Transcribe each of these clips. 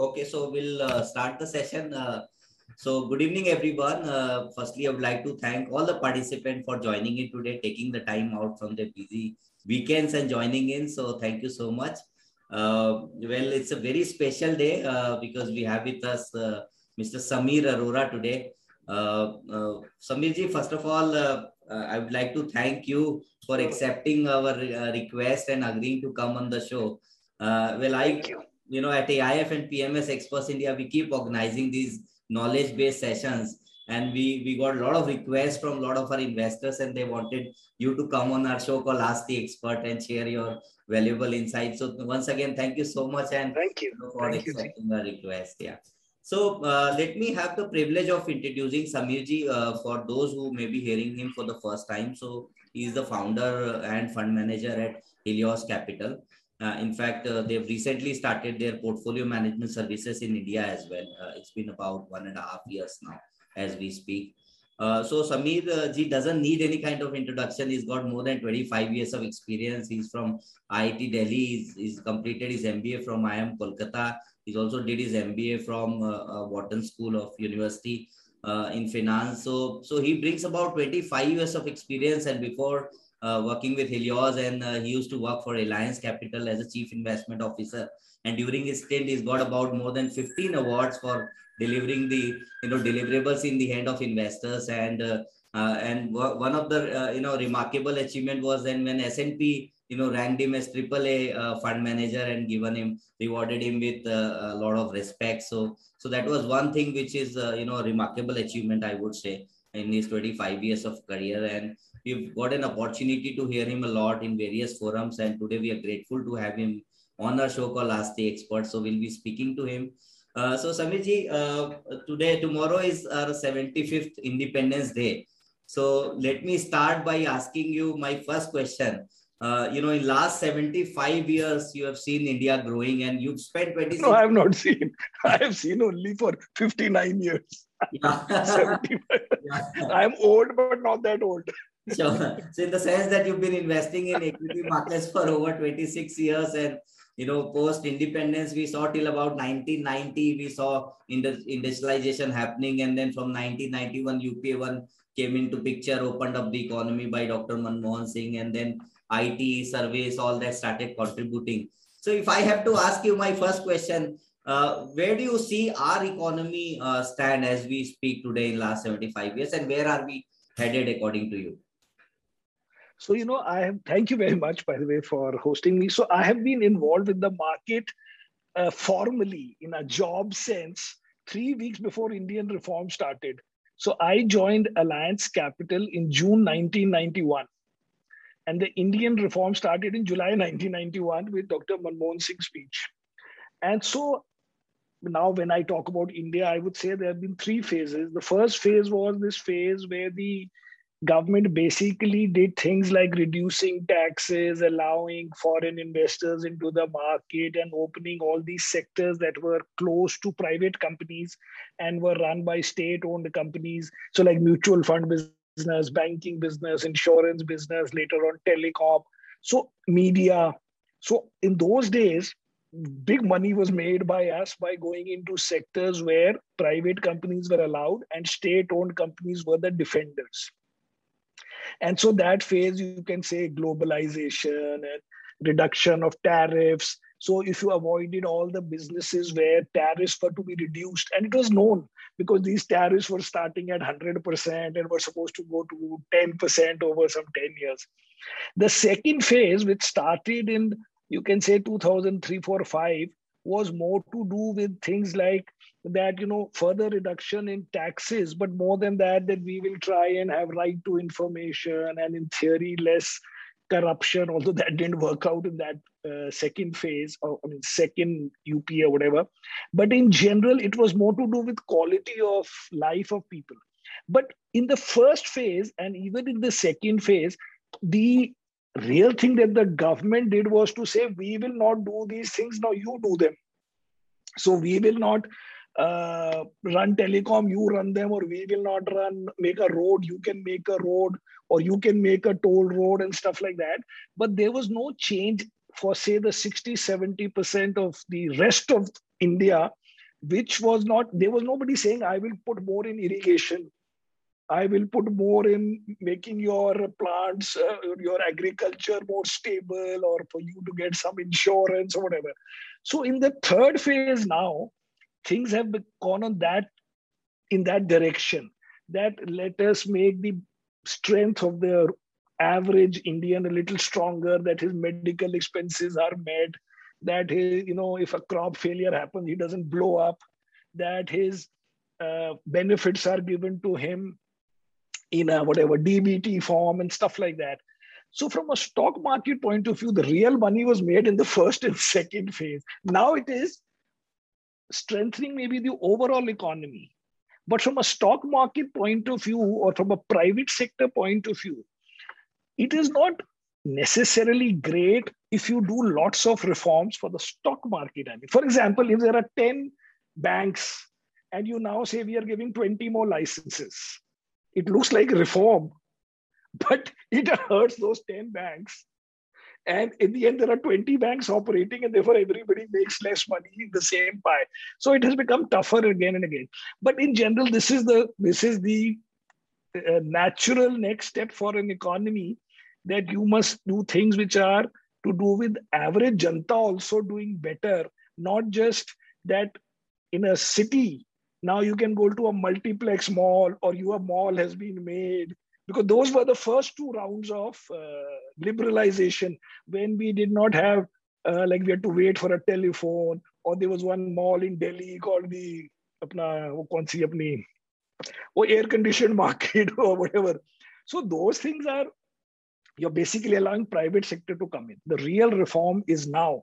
Okay, so we'll uh, start the session. Uh, so good evening, everyone. Uh, firstly, I would like to thank all the participants for joining in today, taking the time out from their busy weekends and joining in. So thank you so much. Uh, well, it's a very special day uh, because we have with us uh, Mr. Samir Arora today. Samirji, first of all, I would like to thank you for accepting our request and agreeing to come on the show. well, I you know, at AIF and PMS Experts India, we keep organizing these knowledge-based sessions. And we, we got a lot of requests from a lot of our investors and they wanted you to come on our show called Ask the Expert and share your valuable insights. So once again, thank you so much. And thank you for thank accepting you. the request. Yeah. So uh, let me have the privilege of introducing Samirji uh, for those who may be hearing him for the first time. So he's the founder and fund manager at Helios Capital. Uh, in fact, uh, they've recently started their portfolio management services in India as well. Uh, it's been about one and a half years now as we speak. Uh, so Samir uh, ji doesn't need any kind of introduction. He's got more than 25 years of experience. He's from IIT Delhi. He's, he's completed his MBA from IIM Kolkata. He's also did his MBA from uh, Wharton School of University in finance. So, so he brings about 25 years of experience. And before uh, working with Helios and uh, he used to work for Alliance Capital as a chief investment officer. And during his stint, he's got about more than 15 awards for delivering the you know deliverables in the hand of investors. And uh, uh and one of the uh, you know remarkable achievement was then when S&P you know ranked him as AAA uh, fund manager and given him rewarded him with a lot of respect. So so that was one thing which is you know a remarkable achievement I would say in his 25 years of career and we've got an opportunity to hear him a lot in various forums and today we are grateful to have him on our show called Ask the Expert. So we'll be speaking to him. Uh, so Samirji, uh, today, tomorrow is our 75th Independence Day. So let me start by asking you my first question. Uh, you know, in last 75 years, you have seen India growing and you've spent 26... No, I have not seen. I have seen only for 59 years. Yeah. 75. Yeah. I'm old, but not that old. So, so in the sense that you've been investing in equity markets for over 26 years and you know post independence we saw till about 1990 we saw industrialization happening. And then from 1991 UPA 1 came into picture opened up the economy by Dr. Manmohan Singh. And then IT surveys all that started contributing. So if I have to ask you my first question uh, where do you see our economy uh, stand as we speak today in last 75 years? And where are we headed according to you so, you know, I have, thank you very much, by the way, for hosting me. So, I have been involved in the market uh, formally in a job sense three weeks before Indian reform started. So, I joined Alliance Capital in June 1991. And the Indian reform started in July 1991 with Dr. Manmohan Singh's speech. And so now when I talk about India, I would say there have been three phases. The first phase was this phase where the government basically did things like reducing taxes allowing foreign investors into the market and opening all these sectors that were close to private companies and were run by state owned companies. So like mutual fund business banking business insurance business later on telecom. So media. So in those days big money was made by us by going into sectors where private companies were allowed and state owned companies were the defenders and so that phase, you can say globalization and reduction of tariffs. So if you avoided all the businesses where tariffs were to be reduced, and it was known because these tariffs were starting at 100% and were supposed to go to 10% over some 10 years. The second phase, which started in, you can say 2003, 4, 5, was more to do with things like that you know further reduction in taxes but more than that that we will try and have right to information and in theory less corruption although that didn't work out in that uh, second phase or i mean second up or whatever. But in general it was more to do with quality of life of people. But in the first phase and even in the second phase the real thing that the government did was to say we will not do these things. Now you do them. So we will not uh, run telecom, you run them, or we will not run, make a road, you can make a road, or you can make a toll road and stuff like that. But there was no change for, say, the 60, 70% of the rest of India which was not, there was nobody saying, I will put more in irrigation. I will put more in making your plants, uh, your agriculture more stable, or for you to get some insurance or whatever. So in the third phase now, things have gone on that in that direction. That let us make the strength of the average Indian a little stronger. That his medical expenses are met. That his, you know, if a crop failure happens, he doesn't blow up. That his uh, benefits are given to him in a whatever DBT form and stuff like that. So, from a stock market point of view, the real money was made in the first and second phase. Now it is strengthening maybe the overall economy. But from a stock market point of view or from a private sector point of view, it is not necessarily great if you do lots of reforms for the stock market. I mean, for example, if there are 10 banks and you now say we are giving 20 more licenses, it looks like reform, but it hurts those 10 banks. And in the end, there are 20 banks operating, and therefore everybody makes less money in the same pie. So it has become tougher again and again. But in general, this is the this is the uh, natural next step for an economy that you must do things which are to do with average janta also doing better, not just that in a city now you can go to a multiplex mall or your mall has been made because those were the first two rounds of uh, liberalization when we did not have uh, like we had to wait for a telephone or there was one mall in delhi called the si apni wo air conditioned market or whatever. So those things are you're basically allowing private sector to come in. The real reform is now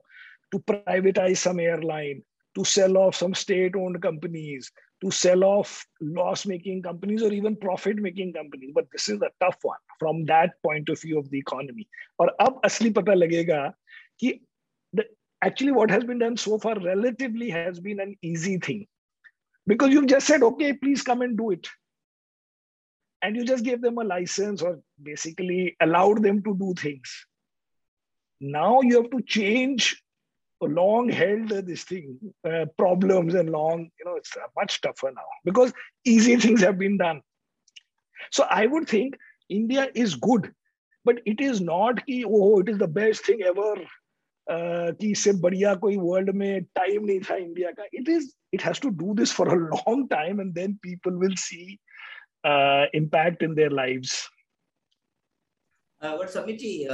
to privatize some airline to sell off some state owned companies to sell off loss making companies or even profit making companies. But this is a tough one from that point of view of the economy. or ab asli pata lagega ki the, actually what has been done so far relatively has been an easy thing. Because you've just said okay please come and do it. And you just gave them a license or basically allowed them to do things. Now you have to change long held this thing uh, problems and long you know it's much tougher now because easy things have been done so i would think india is good but it is not ki oh it is the best thing ever uh, कि इससे बढ़िया कोई world में time नहीं था India का it is it has to do this for a long time and then people will see impact in their lives but जी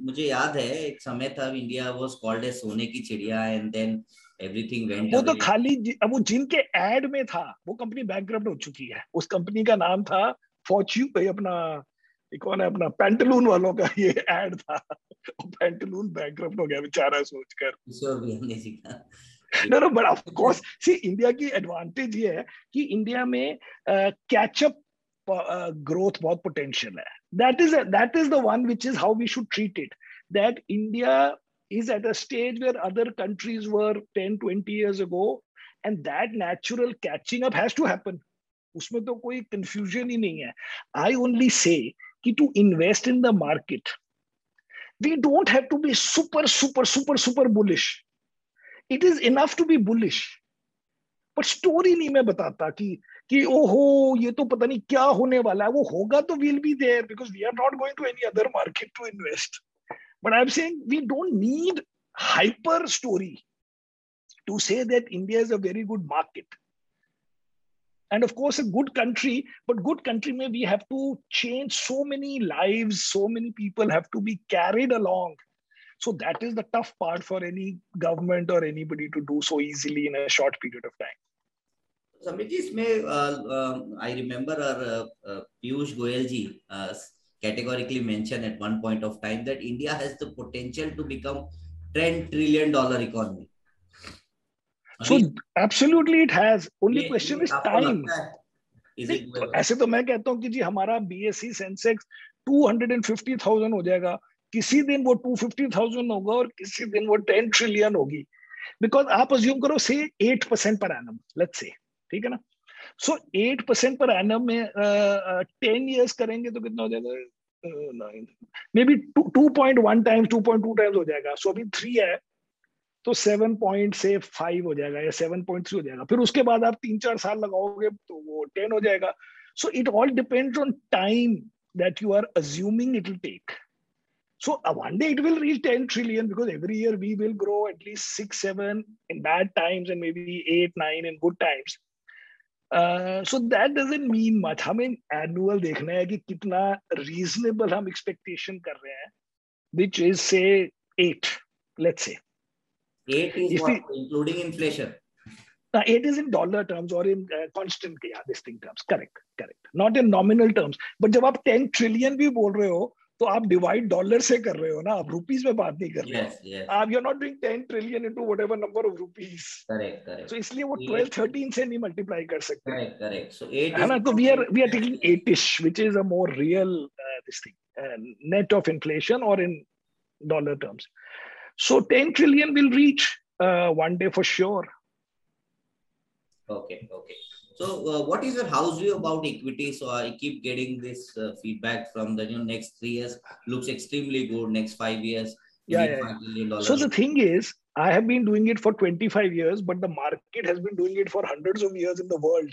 मुझे याद है एक समय था इंडिया वाज कॉल्ड ए सोने की चिड़िया एंड देन एवरीथिंग वेंट वो तो खाली अब वो जिनके एड में था वो कंपनी बैंकक्रप्ट हो चुकी है। उस कंपनी का नाम था फॉर्च्यून अपना कौन है अपना पेंटलून वालों का ये एड था। पेंटलून बैंकक्रप्ट हो गया बेचारा सोचकर। No no but of course see India की एडवांटेज ये है कि इंडिया में कैचअप ग्रोथ बहुत पोटेंशियल है। that is a, that is the one which is how we should treat it that india is at a stage where other countries were 10 20 years ago and that natural catching up has to happen उसमें तो कोई confusion ही नहीं है I only say कि to invest in the market we don't have to be super super super super bullish it is enough to be bullish but story नहीं मैं बताता कि कि ओहो ये तो पता नहीं क्या होने वाला है वो होगा तो will be there because we are not going to any other market to invest but I am saying we don't need hyper story to say that India is a very good market. And of course, a good country, but good country may we have to change so many lives, so many people have to be carried along. So that is the tough part for any government or anybody to do so easily in a short period of time. Samit ji इसमें I remember और पीयूष गोयल जी categorically mentioned at one point of time that India has the potential to become 10 trillion dollar economy. So I mean, absolutely it has. Only question is time. तो ऐसे तो मैं कहता हूँ कि जी हमारा बीएससी सेंसेक्स 250,000 हो जाएगा किसी दिन वो 250,000 होगा और किसी दिन वो 10 ट्रिलियन होगी बिकॉज़ आप अज्यूम करो से 8 percent per annum let's say ठीक है ना? So eight percent per annum में टेन ईयर्स करेंगे तो कितना हो जाएगा? Maybe two point one times two point two times हो जाएगा। सो so, अभी थ्री है तो सेवन पॉइंट से फाइव हो जाएगा या सेवन पॉइंट थ्री हो जाएगा। फिर उसके बाद आप तीन चार साल लगाओगे तो वो टेन हो जाएगा। So it all depends on time that you are assuming it will take uh, one day it will reach 10 trillion because every year we will grow at least six, seven in bad times and maybe eight, nine in good times. Uh, so that doesn't mean much. हमें annual देखना है कि कितना reasonable हम expectation कर रहे हैं, which is say eight, let's say. Eight is If what, we- including inflation. Now, eight is in dollar terms or in uh, constant yeah, this thing terms. Correct, correct. Not in nominal terms. But जब आप 10 trillion भी बोल रहे हो, तो आप divide dollar से कर रहे हो ना आप रुपीज़ में बात नहीं कर रहे yes, yes. आप you are not doing ten trillion in to whatever number of rupees correct इसलिए वो 12 13 से नहीं मल्टीप्लाई कर सकते। है ना? तो we are we are taking 8ish which is a more real this thing net of inflation और in dollar terms so ten trillion will reach one day for sure okay okay So, uh, what is your house view about equity? So, I keep getting this uh, feedback from the you know, next three years looks extremely good. Next five years, yeah, yeah, yeah. So the thing is, I have been doing it for 25 years, but the market has been doing it for hundreds of years in the world.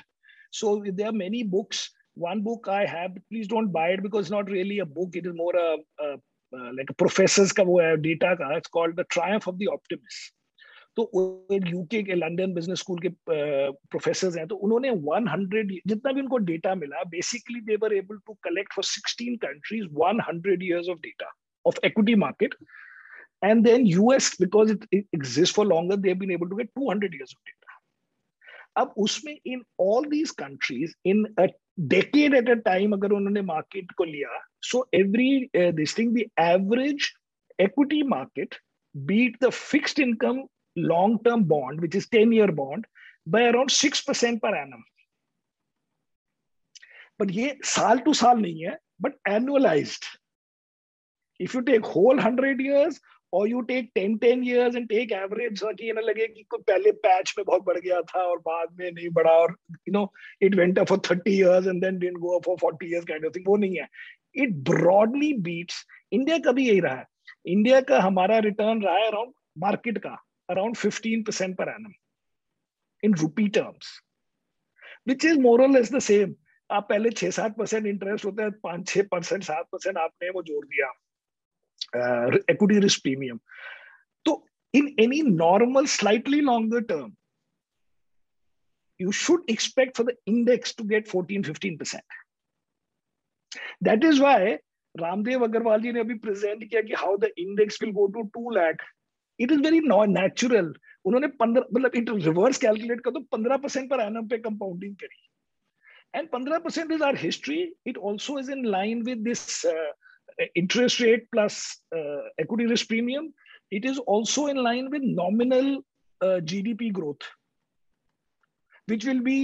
So there are many books. One book I have, please don't buy it because it's not really a book. It is more a, a, like a professor's ka wo data. Ka. It's called The Triumph of the Optimist. तो UK के London business school के professor हैं तो उन्होंने 100 जितना भी उनको data मिला basically they were able to collect for 16 countries 100 hundred years of data of equity market and then US because it exist for longer they been able to get 200 hundred of data अब उसमें in all these countries in decade at a time अगर उन्होंने market को लिया so every this thing the average equity market beat the fixed income long-term bond, which is 10-year bond, by around 6% per annum. But ये साल to साल नहीं है, but annualized. If you take whole 100 years, or you take 10 10 years and take average so कि ये ना लगे कि कोई पहले पैच में बहुत बढ़ गया था और बाद में नहीं बढ़ा you know it went up for 30 years and then didn't go up for 40 years kind of thing वो नहीं है it broadly beats इंडिया का भी यही रहा है इंडिया का हमारा रिटर्न रहा है अराउंड मार्केट का around 15% per annum in rupee terms, which is more or less the same. आप पहले छह सात परसेंट इंटरेस्ट होते हैं पाँच छह परसेंट सात परसेंट आपने वो जोड़ दिया एक्विटी रिस्क प्रीमियम तो in any normal slightly longer term you should expect for the index to get fourteen fifteen percent that is why Ramdev Agarwal ji ने अभी प्रेजेंट किया कि how the index will go to two lakh it is very non natural उन्होंने मतलब it reverse calculate कर दो, पंद्रह percent per annum पे कंपाउंडिंग करी। एंड पंद्रह percent is our history it also is in line with this interest rate plus equity risk premium it is also in line with nominal G D P growth which will be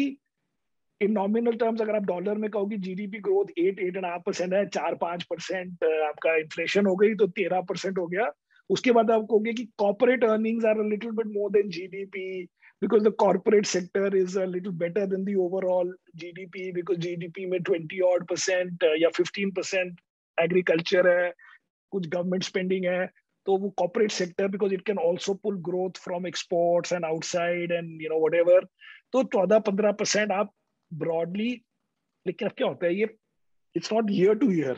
in nominal terms अगर आप dollar में कहोगे G D P growth at eight and half percent है, चार, पाँच percent आपका inflation हो गई तो तेरह परसेंट हो गया। उसके बाद आप कहोगे कि corporate earnings are a little bit more than GDP because the corporate sector is a little better than the overall GDP because GDP में ट्वेंटी ऑड परसेंट या फिफ्टीन परसेंट एग्रीकल्चर है, कुछ गवर्नमेंट स्पेंडिंग है तो वो corporate sector because it can also pull growth from exports and outside and you know what तो चौदह पंद्रह परसेंट आप ब्रॉडली लेकिन अब क्या होता है ये it's not year to year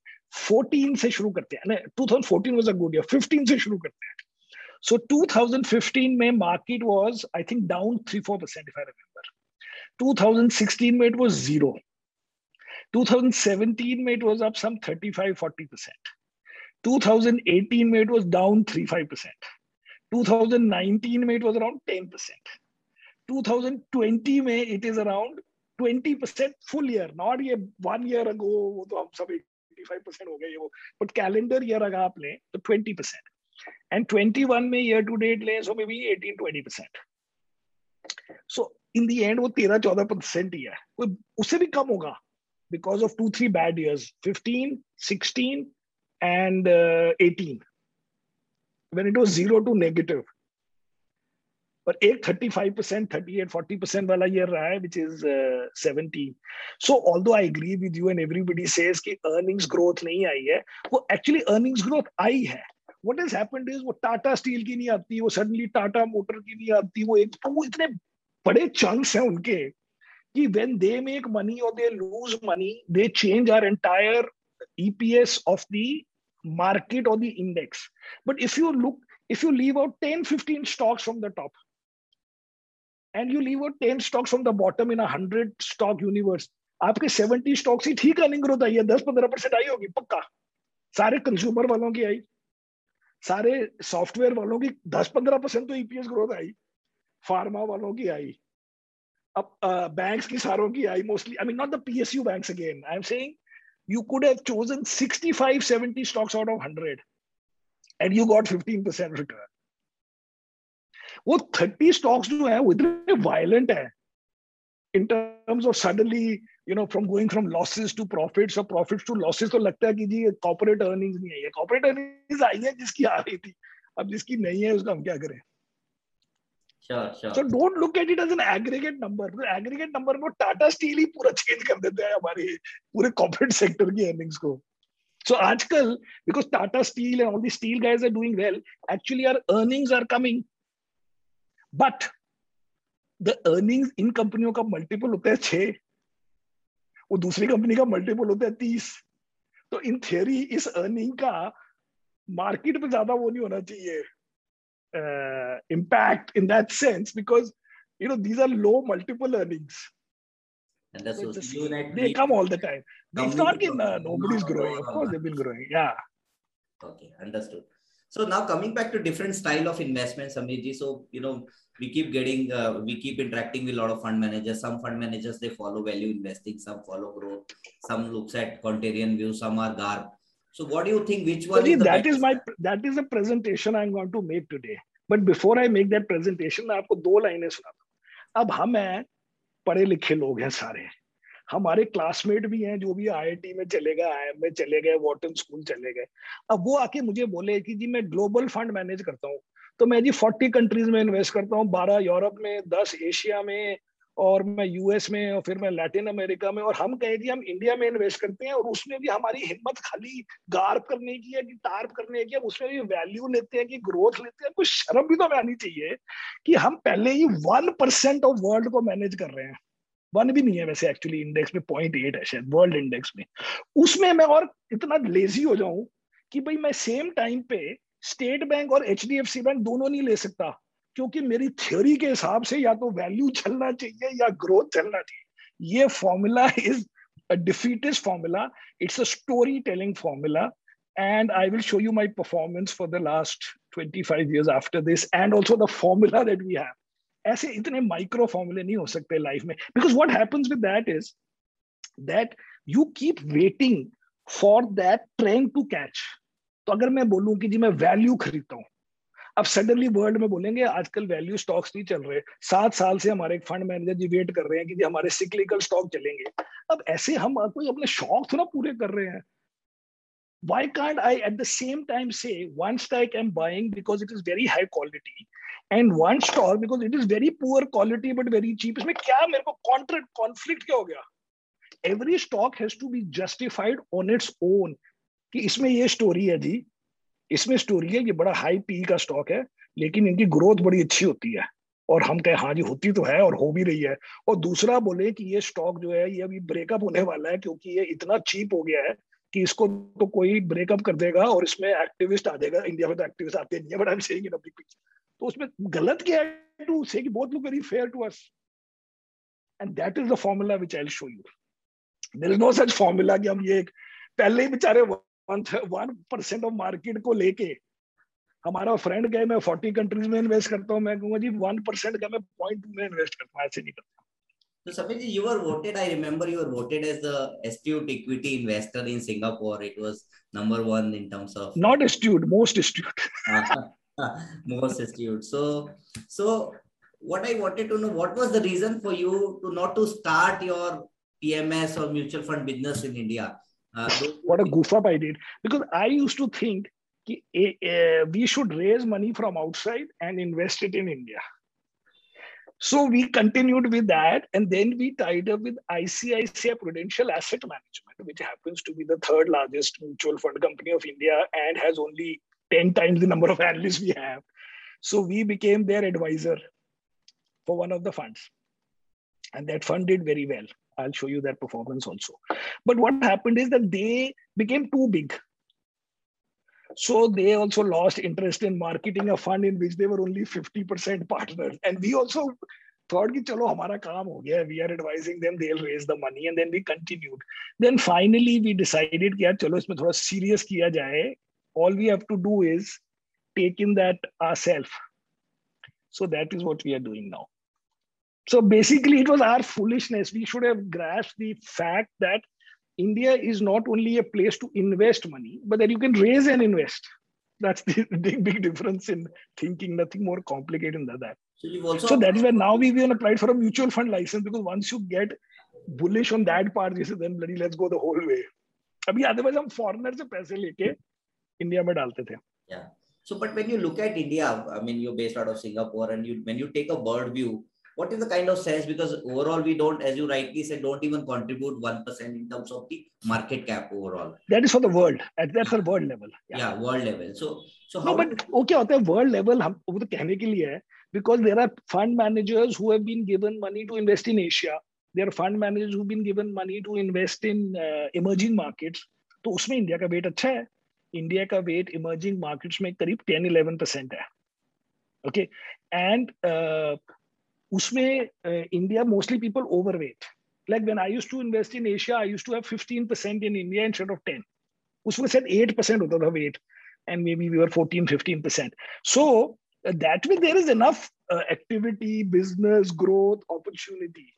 14 से शुरू करते हैं two thousand fourteen was a good year 15 से शुरू करते हैं। सो so, 2015 में market was I think down three four percent if I remember 2016 में इट वाज ज़ीरो 2017 में it was up some 35 40 percent 2018 में इट वाज डाउन 35 परसेंट 2019 में it was around 10 percent 2020 में it is around 20 percent full year not ये one year ago वो तो हम सब एक 85 percent हो गए वो but calendar year अगर आप लें तो 20 percent and 21 में year to date लें so maybe 18 20 percent so in the end वो तेरह चौदह परसेंट ही है कोई उससे भी कम होगा because of two three bad years fifteen sixteen and eighteen when it was zero to negative. पर एक 35 percent thirty eight forty percent वाला ईयर रहा है which is seventy so all though I agree with you and everybody says कि earnings growth नहीं आई है, वो एक्चुअली अर्निंग्स ग्रोथ आई है. वट इज़ हैपेंड इज़ वो टाटा स्टील की नहीं आती, वो सडनली टाटा मोटर की नहीं आती, वो एक, वो इतने बड़े चंक्स हैं उनके कि वेन दे मेक मनी और they lose money they change our entire EPS of the market और the index but if you look if you leave out ten fifteen stocks from the top and you leave out 10 stocks from the bottom in a 100 stock universe, आपके 70 stocks ही ठीक earning growth आई है 10 15 percent आई होगी पक्का। सारे consumer वालों की आई। सारे सॉफ्टवेयर वालों की 10 15 परसेंट तो ईपीएस ग्रोथ आई। फार्मा वालों की आई। अब बैंक्स की सारों की I mostly I mean not the PSU banks again I am saying you could have chosen 65, 70 stocks out of 100 and you got 15% return. वो थर्टी स्टॉक्स जो है वो इतने वायलेंट है in terms of suddenly you know from going from losses to profits और profits to losses तो लगता है कि जी ये कॉर्पोरेट अर्निंग्स नहीं आई है कॉर्पोरेट अर्निंग्स आई है जिसकी आ रही थी। अब जिसकी नहीं है उसका हम क्या करें? Tata steel and steel guys are doing well actually our earnings are coming But the earnings इन कंपनियों का मल्टीपल होता है छह वो दूसरी कंपनी का मल्टीपल होता है तीस तो इन थियोरी इस अर्निंग का मार्केट पे ज़्यादा वो नहीं होना चाहिए uh, impact in that sense because you know these are low multiple earnings and that's so they come all the time it's not in uh, nobody's growing of course they've been growing yeah okay understood so now coming back to different style of investment Samirji, so you know we keep getting uh, we keep interacting with a lot of fund managers some fund managers they follow value investing some follow growth some looks at contrarian view some are garb so what do you think? Which one? is that is my that is a presentation I'm going to make today. But before I make that presentation, मैं आपको दो लाइनें सुनाता हूँ अब हम हैं पढ़े लिखे लोग हैं सारे हमारे क्लासमेट भी हैं, जो भी आईआईटी में चले गए आई में चले गए वॉटन स्कूल चले गए। अब वो आके मुझे बोले कि जी मैं ग्लोबल फंड मैनेज करता हूँ। तो मैं जी फोर्टी कंट्रीज़ में इन्वेस्ट करता हूँ, बारह यूरोप में, दस एशिया में और मैं यूएस में और फिर मैं लैटिन अमेरिका में। और हम कहे जी, हम इंडिया में इन्वेस्ट करते हैं और उसमें भी हमारी हिम्मत खाली गार्प करने की है कि टार्प करने की है, उसमें भी वैल्यू लेते हैं कि ग्रोथ लेते हैं। कुछ शर्म भी तो आनी चाहिए कि हम पहले ही वन परसेंट ऑफ़ वर्ल्ड को मैनेज कर रहे हैं। वन भी नहीं है वैसे एक्चुअली इंडेक्स में पॉइंट एट है शायद वर्ल्ड इंडेक्स में उसमें मैं और इतना लेजी हो जाऊँ कि भाई मैं सेम टाइम पे स्टेट बैंक और एचडीएफसी बैंक दोनों नहीं ले सकता, क्योंकि मेरी थ्योरी के हिसाब से या तो वैल्यू चलना चाहिए या ग्रोथ चलना चाहिए ये formula is a defeatist formula. It's a storytelling formula. And I will show you my performance for the last 25 years after this, and also the formula that we have. ऐसे इतने micro फॉर्मूले नहीं हो सकते life में। Because what happens with that is that you keep waiting for that train to catch तो अगर मैं बोलूँ कि जी मैं वैल्यू खरीदता हूँ, अब सडनली वर्ल्ड में बोलेंगे, आजकल वैल्यू स्टॉक्स नहीं चल रहे। सात साल से हमारे एक फंड मैनेजर जी वेट कर रहे हैं कि जी हमारे सिक्लिकल स्टॉक चलेंगे। अब ऐसे हम कोई अपने शौक थोड़ा पूरे कर रहे हैं। Why can't I at the same time say one stock I'm buying because it is very high quality and one stock because it is very poor quality but very cheap इसमें क्या मेरे को कॉन्ट्रेक्ट कॉन्फ्लिक्ट क्या हो गया every stock has to be justified on its own कि इसमें ये स्टोरी है जी इसमें स्टोरी है ये बड़ा हाई पी का स्टॉक है लेकिन इनकी ग्रोथ बड़ी अच्छी होती है और हम कहे हाँ जी होती तो है और हो भी रही है और दूसरा बोले कि ये स्टॉक जो है ये अभी ब्रेकअप होने वाला है क्योंकि ये इतना चीप हो गया है कि इसको तो कोई ब्रेकअप कर देगा और इसमें एक्टिविस्ट आ जाएगा। इंडिया में तो एक्टिविस्ट आते नहीं है but I am saying in big picture तो उसमें गलत क्या है टू से कि both look very fair to us and that is the formula which I will show you there is no such formula कि हम ये पहले ही बेचारे वन परसेंट ऑफ़ मार्केट को लेके हमारा फ्रेंड गए, मैं फोर्टी कंट्रीज़ में इन्वेस्ट करता हूँ, मैं कहूँगा जी वन परसेंट का मैं पॉइंट में इन्वेस्ट करता हूँ। ऐसे नहीं करता। So Samir you were voted. I remember you were voted as the astute equity investor in Singapore. It was number one in terms of not astute, most astute. most astute. So, so what I wanted to know, what was the reason for you to not to start your PMS or mutual fund business in India? Uh, what a goof up I did because I used to think we should raise money from outside and invest it in India. So we continued with that, and then we tied up with ICICI Prudential Asset Management, which happens to be the third largest mutual fund company of India and has only 10 times the number of analysts we have. So we became their advisor for one of the funds. And that fund did very well. I'll show you that performance also. But what happened is that they became too big. So they also lost interest in marketing a fund in which they were only 50% partners. And we also thought ki chalo hamara kaam ho gaya. We are advising them they'll raise the money and then we continued. Then finally we decided ki chalo isme thoda serious kiya jaye. All we have to do is take in that ourselves so that is what we are doing now. So basically it was our foolishness. We should have grasped the fact that india is not only a place to invest money but that you can raise and invest that's the big big difference in thinking nothing more complicated than that so, you've also so that is why now we've even applied for a mutual fund license because once you get bullish on that part then bloody let's go the whole way अभी otherwise हम foreigner से पैसे लेके India में डालते थे yeah so but when you look at india i mean you're based out of singapore and you when you take a bird view what is the kind of sense because overall we don't as you rightly said don't even contribute 1% in terms of the market cap overall that is for the world at that's for world level yeah. yeah world level so so how no, but okay होता है world level हम वो तो कहने के लिए है because there are fund managers who have been given money to invest in asia there are fund managers who've been given money to invest in uh, emerging markets तो उसमें इंडिया का वेट अच्छा है इंडिया का wait emerging markets में करीब ten eleven percent है okay and उसमें India mostly people over weight like when I used to invest in Asia I used to have 15% in India instead of ten उसमें seven eight percent होता था weight and maybe we are fourteen fifteen percent so that way there is enough activity business growth opportunity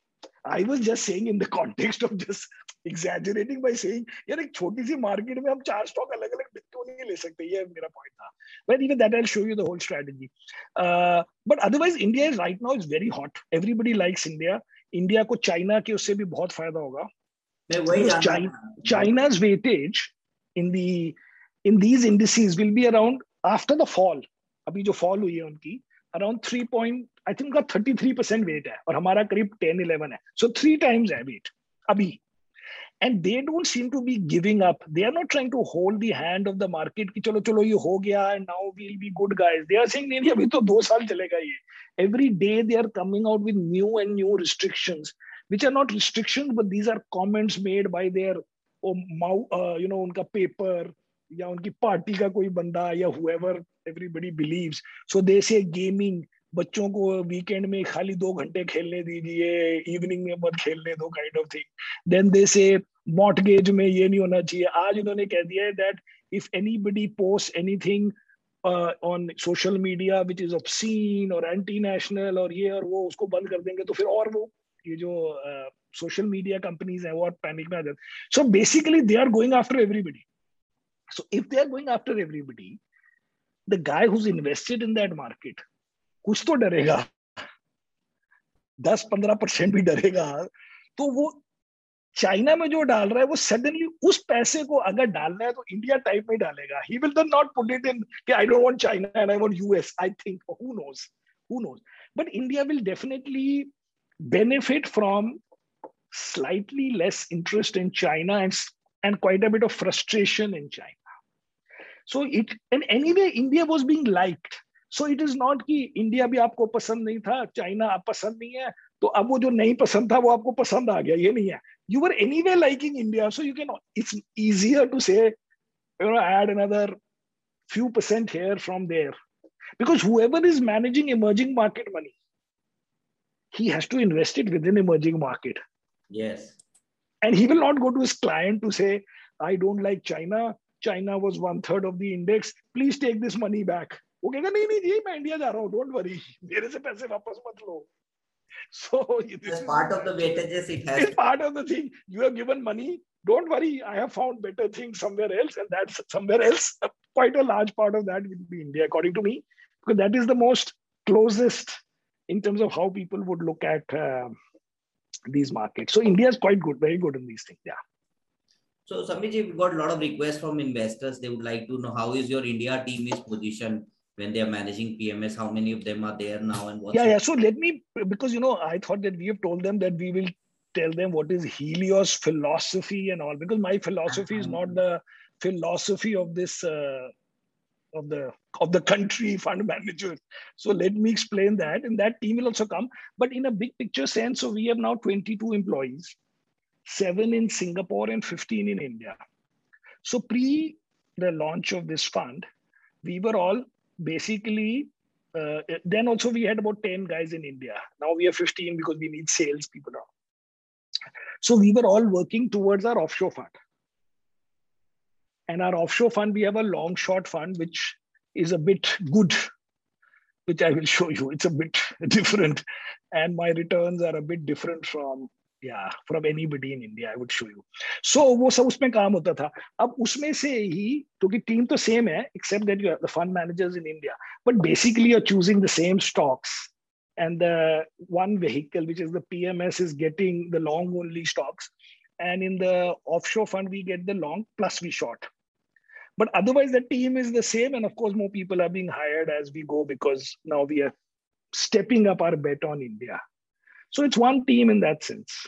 I was just saying in the context of just exaggerating by saying यार एक छोटी सी market में हम चार stock अलग अलग क्यों तो नहीं ले सकते ये मेरा पॉइंट था. But even that I show you the whole strategy but otherwise India is right now is very hot everybody likes India India को चाइना के उससे भी बहुत फ़ायदा होगा. China's weightage in the in these indices will be around after the fall अभी जो fall हुई है उनकी around three point I think उनका थर्टी थ्री परसेंट वेट है और हमारा करीब टेन इलेवन है। सो थ्री टाइम्स है वेट अभी। And they don't seem to be giving up they are not trying to hold the hand of the market कि चलो चलो ये हो गया and now we'll be good guys they are saying नहीं अभी तो दो साल चलेगा ये। Every day they are coming out with new and new restriction which are not restriction but these are comments made by their oh, uh, you know या उनकी party का कोई बंदा या however everybody believes so they say gaming बच्चों को weekend में खाली दो घंटे खेलने दीजिए इवनिंग में मत खेलने दो kind of thing then they say mortgage में ये नहीं होना चाहिए। आज उन्होंने कह दिया है that if anybody post anything on social media which is obscene और एंटी नेशनल और ये और वो, उसको बंद कर देंगे तो फिर और वो, ये जो सोशल मीडिया कंपनीज़ हैं वो और पैनिक में आ जाते so basically they are going after everybody so if they are going after everybody the guy whose invested in that market कुछ तो डरेगा दस पंद्रह परसेंट भी डरेगा तो वो चाइना में जो डाल रहा है वो सडनली उस पैसे को अगर डालना है तो इंडिया टाइप में डालेगा he will then not put it in कि I don't want China and I want US I think who knows who knows but India will definitely benefit from slightly less interest in China and, and quite a bit of frustration in China. So it and anyway, India was being liked. So it is not कि India भी आपको पसंद नहीं था China आप पसंद नहीं है तो अब वो जो नहीं पसंद था वो आपको पसंद आ गया ये नहीं है you are any way liking India so you can it's easier to से you know add another few percent here from there because whoever is managing emerging market money he has to invest it within emerging market yes and he will not go to his client to say i don't like china china was one third of the index please take this money back वो कहेगा नहीं नहीं जी मैं India जा रहा हूँ don't worry मेरे से पैसे वापस मत लो so this part of the weightages it has it's part of the thing you have given money don't worry i have found better things somewhere else and that's somewhere else quite a large part of that will be india according to me because that is the most closest in terms of how people would look at uh, these markets. So India is quite good, very good in these things. Yeah. So Samirji, we got a lot of requests from investors. They would like to know how is your India team is positioned when they are managing PMS? How many of them are there now and what? Yeah, yeah. So let me because you know I thought that we have told them that we will tell them what is Helios philosophy and all because my philosophy is not the philosophy of this uh, of the of the country fund manager. So let me explain that, and that team will also come. But in a big picture sense, so we have now 22 employees, seven in Singapore and 15 in India. So pre the launch of this fund, we were all basically. Uh, then also we had about 10 guys in India. Now we have 15 because we need sales people now. So we were all working towards our offshore fund. And our offshore fund, we have a long short fund, which is a bit good, which I will show you. It's a bit different. And my returns are a bit different from yeah from anybody in India. I would show you. So वो सब उसमें काम होता था अब उसमें से ही क्योंकि team तो same है except that you have the fund managers in India but basically you're choosing the same stocks and the one vehicle which is the pms is getting the long only stocks and in the offshore fund we get the long plus we short but otherwise the team is the same and of course more people are being hired as we go because now we are stepping up our bet on india so it's one team in that sense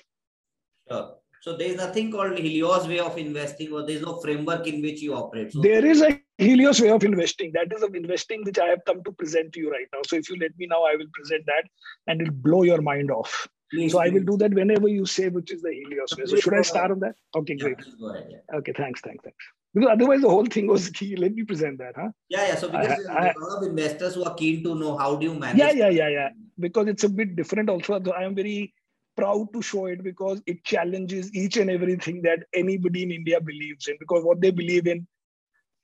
sure. So there is nothing called Helios way of investing, or there is no framework in which you operate. So there is a Helios way of investing. That is of investing which I have come to present to you right now. So if you let me now, I will present that, and it'll blow your mind off. Please, so please. I will do that whenever you say which is the Helios way. So should I start on that? Okay, great. Yeah, ahead, yeah. Okay, thanks, thanks, thanks. Because otherwise the whole thing was key. Let me present that, huh? Yeah, yeah. So because I, a lot of investors who are keen to know how do you manage. Yeah, yeah, yeah, yeah. Because it's a bit different. Also, I am very proud to show it because it challenges each and everything that anybody in India believes in. Because what they believe in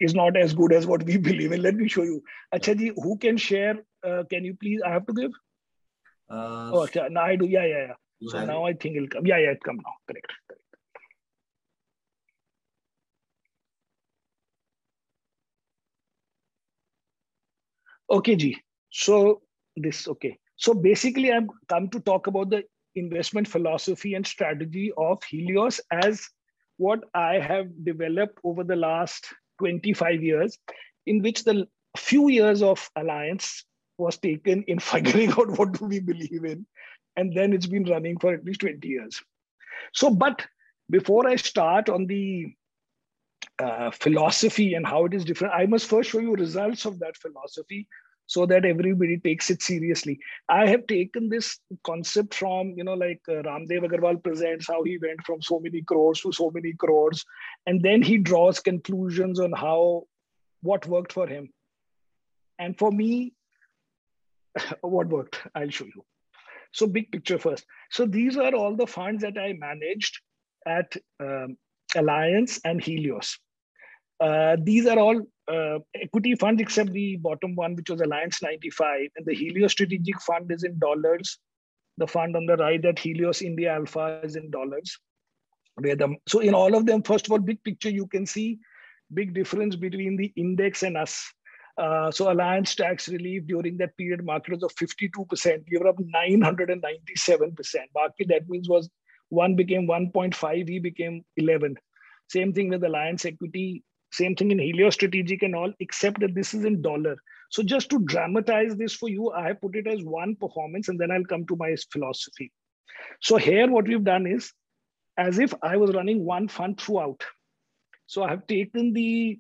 is not as good as what we believe in. Let me show you. Achaji, who can share? Uh, can you please? I have to give. Uh, oh, okay. Now I do. Yeah, yeah, yeah. So now it? I think it'll come. Yeah, yeah, it come now. Correct. Correct. Okay, G. So this okay. So basically, I've come to talk about the investment philosophy and strategy of Helios as what I have developed over the last 25 years, in which the few years of alliance was taken in figuring out what do we believe in. And then it's been running for at least 20 years. So, but before I start on the uh, philosophy and how it is different, I must first show you results of that philosophy so that everybody takes it seriously. I have taken this concept from, you know, like uh, Ramdev Agarwal presents how he went from so many crores to so many crores. And then he draws conclusions on how, what worked for him. And for me, what worked, I'll show you. So big picture first. So these are all the funds that I managed at um, Alliance and Helios. Uh, these are all uh, equity funds except the bottom one, which was Alliance 95. And the Helios Strategic Fund is in dollars. The fund on the right, that Helios India Alpha, is in dollars. Where the, so in all of them, first of all, big picture, you can see big difference between the index and us. Uh, so Alliance tax relief during that period market was of 52%. We were up 997%. Market that means was one became 1.5, we became 11. Same thing with Alliance equity same thing in Helios Strategic and all, except that this is in dollar. So just to dramatize this for you, I put it as one performance and then I'll come to my philosophy. So here what we've done is as if I was running one fund throughout. So I have taken the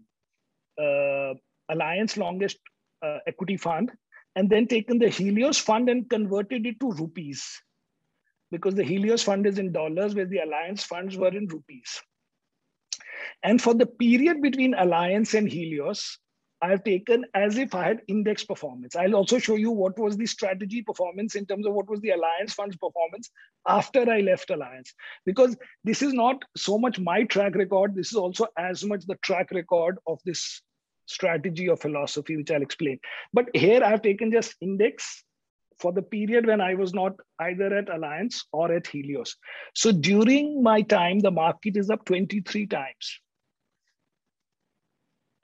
uh, Alliance longest uh, equity fund and then taken the Helios fund and converted it to rupees because the Helios fund is in dollars where the Alliance funds were in rupees. And for the period between Alliance and Helios, I've taken as if I had index performance. I'll also show you what was the strategy performance in terms of what was the Alliance Fund's performance after I left Alliance. Because this is not so much my track record, this is also as much the track record of this strategy or philosophy, which I'll explain. But here I've taken just index for the period when I was not either at Alliance or at Helios. So during my time, the market is up 23 times.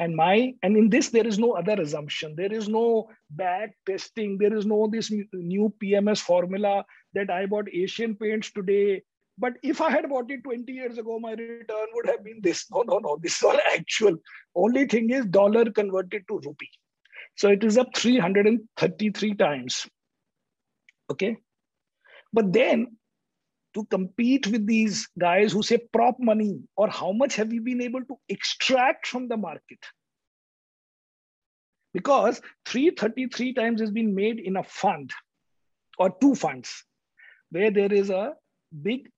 And my and in this there is no other assumption. There is no back testing. There is no this new PMS formula that I bought Asian Paints today. But if I had bought it 20 years ago, my return would have been this. No, no, no. This is all actual. Only thing is dollar converted to rupee. So it is up 333 times. Okay. But then to compete with these guys who say prop money or how much have we been able to extract from the market? Because 333 times has been made in a fund or two funds where there is a big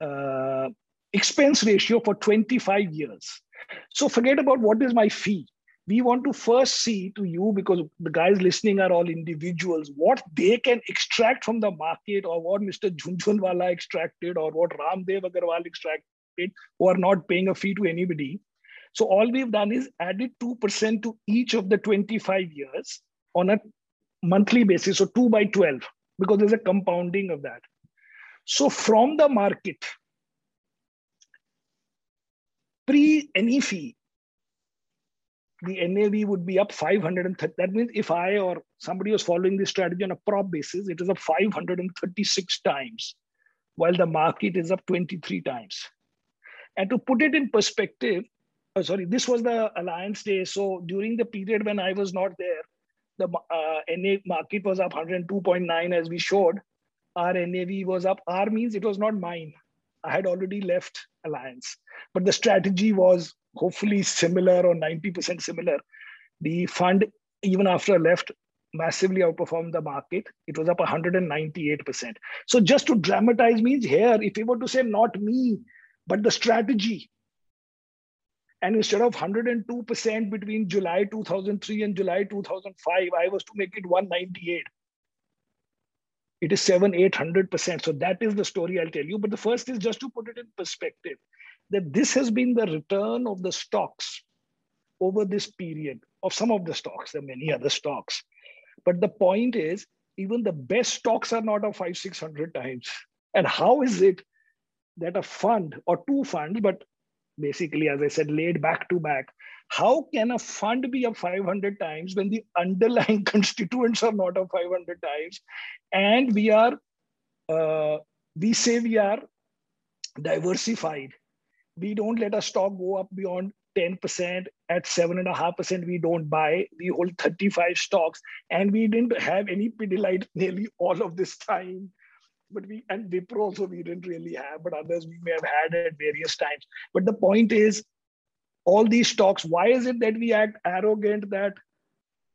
uh, expense ratio for 25 years. So forget about what is my fee we want to first see to you because the guys listening are all individuals what they can extract from the market or what mr Jhunjhunwala extracted or what ramdev agarwal extracted who are not paying a fee to anybody. So all we've done is added 2% to each of the 25 years on a monthly basis so 2 by 12 because there's a compounding of that. So from the market pre any fee the NAV would be up 530. That means if I or somebody was following this strategy on a prop basis, it is up 536 times, while the market is up 23 times. And to put it in perspective, oh, sorry, this was the Alliance Day. So during the period when I was not there, the uh, NA market was up 102.9 as we showed. Our NAV was up. R means it was not mine. I had already left Alliance, but the strategy was hopefully similar or 90% similar. The fund, even after I left, massively outperformed the market. It was up 198%. So just to dramatize means here, if you were to say not me, but the strategy, and instead of 102% between July 2003 and July 2005, I was to make it 198. It is seven, 800%. So that is the story I'll tell you. But the first is just to put it in perspective that this has been the return of the stocks over this period of some of the stocks. There are many other stocks. But the point is, even the best stocks are not of five, 600 times. And how is it that a fund or two funds, but basically, as I said, laid back to back, how can a fund be of 500 times when the underlying constituents are not of 500 times? And we are, uh, we say we are diversified we don't let a stock go up beyond 10% at 7.5% we don't buy. We hold 35 stocks and we didn't have any pidilite nearly all of this time. But we and Wipro also we didn't really have but others we may have had at various times. But the point is all these stocks why is it that we act arrogant that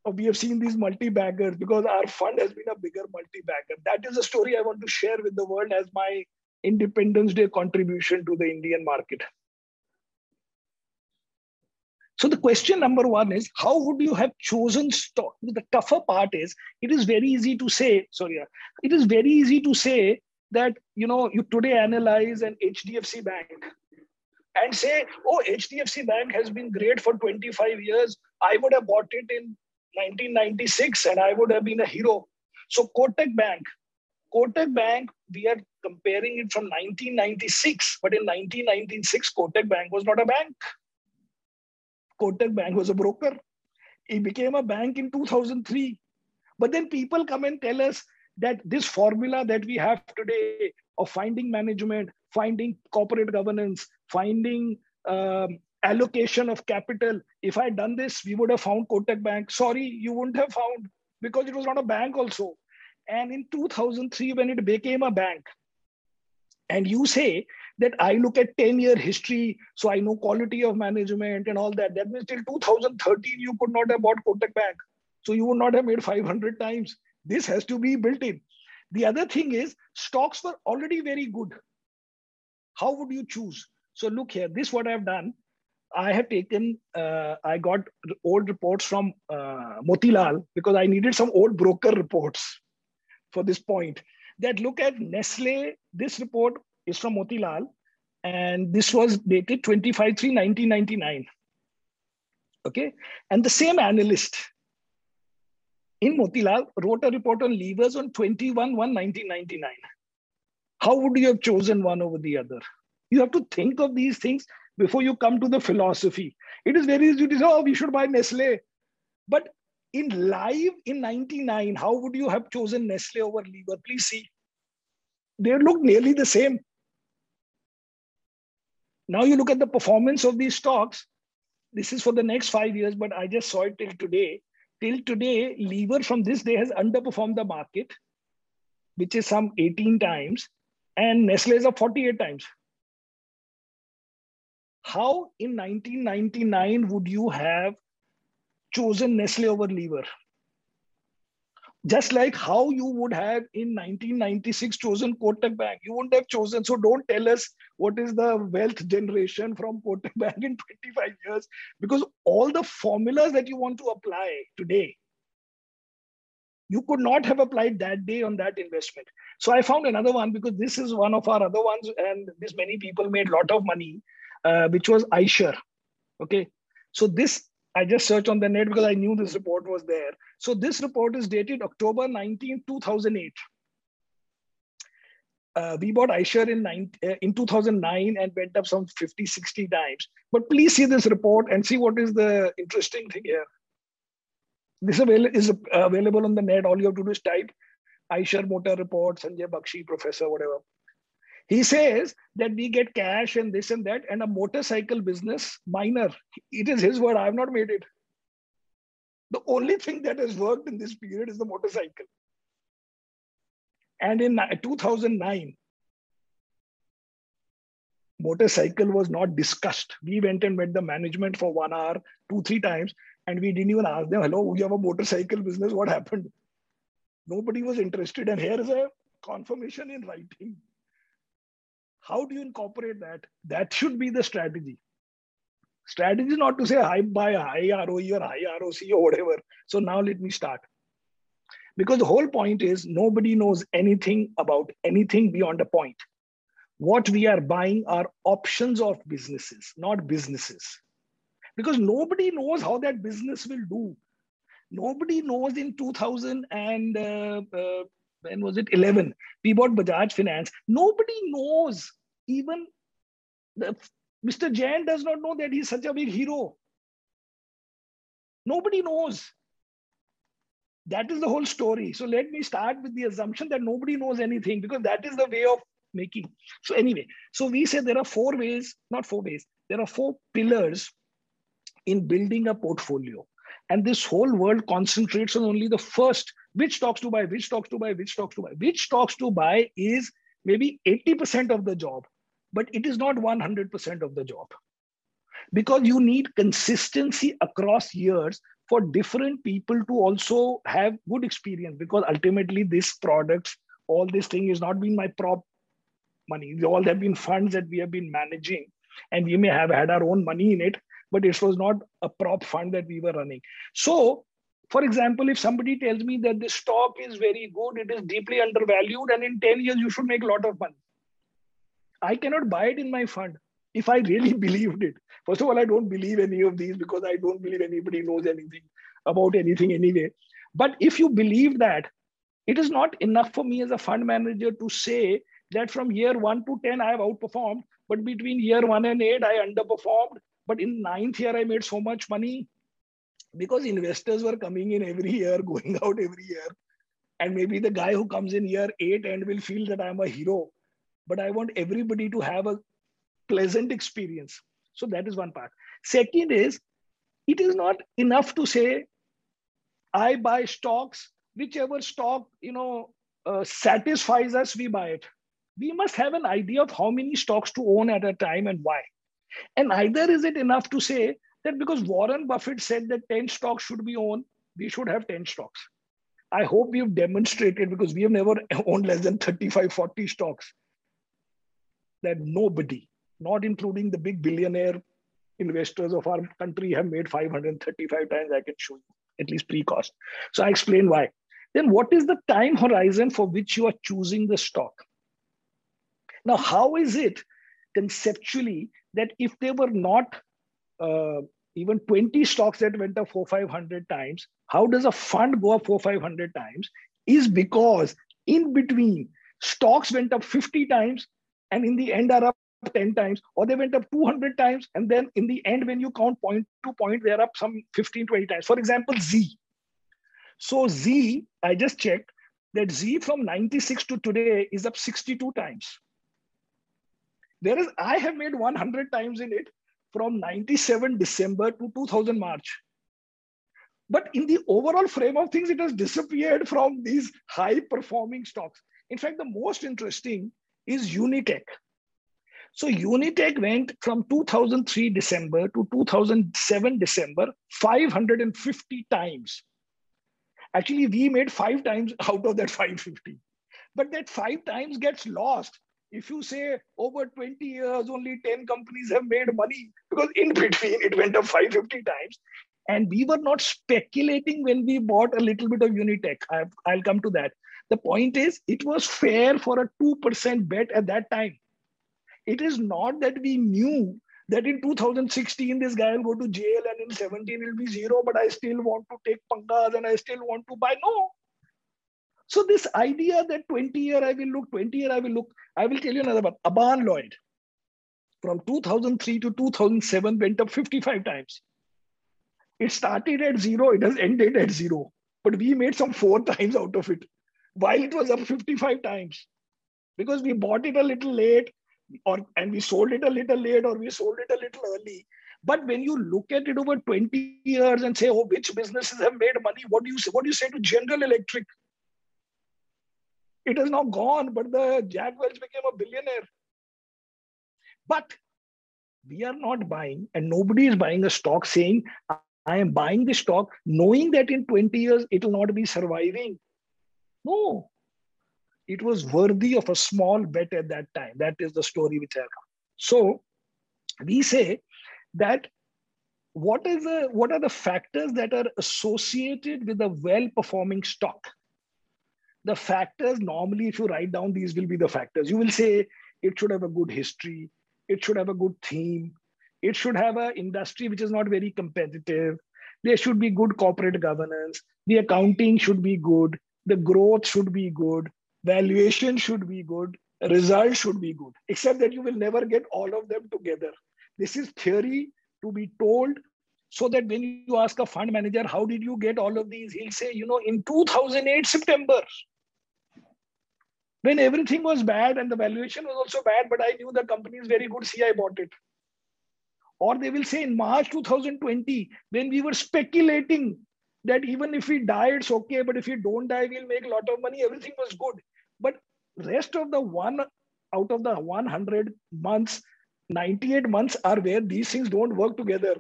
oh, we have seen these multi-baggers? Because our fund has been a bigger multi-bagger. That is a story i want to share with the world as my Independence Day contribution to the Indian market. So the question number one is, how would you have chosen stock? The tougher part is, it is very easy to say, sorry, it is very easy to say that, you know, you today analyze an HDFC bank and say, oh, HDFC bank has been great for 25 years. I would have bought it in 1996 and I would have been a hero. So Kotak Bank, Kotak Bank, we are comparing it from 1996, but in 1996, Kotak Bank was not a bank. Kotak Bank was a broker. It became a bank in 2003. But then people come and tell us that this formula that we have today of finding management, finding corporate governance, finding um, allocation of capital, if I had done this, we would have found Kotak Bank. Sorry, you wouldn't have found because it was not a bank also. And in 2003, when it became a bank, and you say that I look at 10 year history, so I know quality of management and all that. That means till 2013, you could not have bought Kotak Bank. So you would not have made 500 times. This has to be built in. The other thing is stocks were already very good. How would you choose? So look here, this what I've done. I have taken, uh, I got old reports from uh, Motilal because I needed some old broker reports for this point that look at Nestle. This report is from Motilal, and this was dated 25 3 1999. Okay, and the same analyst in Motilal wrote a report on levers on 21 1 1999. How would you have chosen one over the other? You have to think of these things before you come to the philosophy. It is very easy to say, oh, we should buy Nestle. But in live in 99, how would you have chosen Nestle over Lever? Please see. They look nearly the same. Now you look at the performance of these stocks. This is for the next five years, but I just saw it till today. Till today, Lever from this day has underperformed the market, which is some 18 times, and Nestle is up 48 times. How in 1999 would you have chosen Nestle over Lever? Just like how you would have in 1996 chosen Kotak Bank. You wouldn't have chosen. So don't tell us what is the wealth generation from Kotak Bank in 25 years, because all the formulas that you want to apply today, you could not have applied that day on that investment. So I found another one because this is one of our other ones, and this many people made a lot of money, uh, which was Eicher. Okay, so this I just searched on the net because I knew this report was there. So this report is dated October 19, 2008. Uh, we bought Eicher in, uh, in 2009 and went up some 50, 60 times. But please see this report and see what is the interesting thing here. This avail is available on the net. All you have to do is type Eicher Motor Report, Sanjay Bakshi, Professor, whatever. He says that we get cash and this and that, and a motorcycle business, minor. It is his word. I have not made it. The only thing that has worked in this period is the motorcycle. And in 2009, motorcycle was not discussed. We went and met the management for one hour, two, three times, and we didn't even ask them, hello, you have a motorcycle business, what happened? Nobody was interested. And here is a confirmation in writing. How do you incorporate that? That should be the strategy. Strategy is not to say I buy a high ROE or high ROC or whatever. So now let me start. Because the whole point is nobody knows anything about anything beyond a point. What we are buying are options of businesses, not businesses. Because nobody knows how that business will do. Nobody knows in 2000 and uh, uh, when was it 11 we bought bajaj finance nobody knows even the, mr jain does not know that he's such a big hero. Nobody knows. That is the whole story. So let me start with the assumption that nobody knows anything because that is the way of making. So anyway so we say there are four ways not four ways there are four pillars in building a portfolio. And this whole world concentrates on only the first which stocks to buy, which stocks to buy, which stocks to buy. Which stocks to buy is maybe 80% of the job, but it is not 100% of the job. Because you need consistency across years for different people to also have good experience. Because ultimately, this products, all this thing is not been my prop money. All have been funds that we have been managing, and we may have had our own money in it, but it was not a prop fund that we were running. So, for example, if somebody tells me that the stock is very good, it is deeply undervalued, and in 10 years you should make a lot of money, I cannot buy it in my fund if I really believed it. First of all, I don't believe any of these because I don't believe anybody knows anything about anything anyway. But if you believe that, it is not enough for me as a fund manager to say that from year one to 10, I have outperformed, but between year one and eight, I underperformed but in ninth year, I made so much money because investors were coming in every year, going out every year. And maybe the guy who comes in year eight and will feel that I'm a hero. But I want everybody to have a pleasant experience. So that is one part. Second is, it is not enough to say, I buy stocks, whichever stock, you know, uh, satisfies us, we buy it. We must have an idea of how many stocks to own at a time and why. And either is it enough to say that because Warren Buffett said that 10 stocks should be owned, we should have 10 stocks. I hope we've demonstrated because we have never owned less than 35, 40 stocks that nobody, not including the big billionaire investors of our country, have made 535 times. I can show you, at least pre cost. So I explain why. Then, what is the time horizon for which you are choosing the stock? Now, how is it conceptually that if they were not uh, even 20 stocks that went up four, 500 times, how does a fund go up four, 500 times? Is because in between stocks went up 50 times and in the end are up 10 times or they went up 200 times and then in the end when you count point to point they're up some 15 20 times. For example Zee. So Zee i just checked that Zee from 96 to today is up 62 times. Whereas i have made 100 times in it from 97 december to 2000 march. But in the overall frame of things it has disappeared from these high performing stocks. In fact the most interesting is unitech so Unitech went from 2003 December to 2007 December 550 times. Actually, we made five times out of that 550. But that five times gets lost if you say over 20 years, only 10 companies have made money because in between it went up 550 times. And we were not speculating when we bought a little bit of Unitech. I'll come to that. The point is, it was fair for a 2% bet at that time. It is not that we knew that in 2016 this guy will go to jail and in 17 it'll be zero, but I still want to take pangas and I still want to buy. No. So this idea that 20 year I will look, 20 year I will look, I will tell you another one. Aban Loyd from 2003 to 2007 went up 55 times. It started at zero, it has ended at zero. But we made some four times out of it while it was up 55 times. Because we bought it a little late or and we sold it a little late or we sold it a little early. But when you look at it over 20 years and say oh which businesses have made money? What do you say what do you say to general electric? It has now gone but the jack welch became a billionaire. But we are not buying and nobody is buying a stock saying i am buying the stock knowing that in 20 years it will not be surviving no it was worthy of a small bet at that time. That is the story which I come. So we say that what is the what are the factors that are associated with a well-performing stock? The factors normally, if you write down these, will be the factors. You will say it should have a good history, it should have a good theme, it should have an industry which is not very competitive. There should be good corporate governance. The accounting should be good. The growth should be good valuation should be good, result should be good, except that you will never get all of them together. This is theory to be told so that when you ask a fund manager, how did you get all of these? He'll say, you know, in 2008, September, when everything was bad and the valuation was also bad, but I knew the company is very good, see, I bought it. Or they will say in March 2020, when we were speculating that even if we die, it's okay, but if we don't die, we'll make a lot of money, everything was good. But rest of the one out of the 100 months, 98 months are where these things don't work together.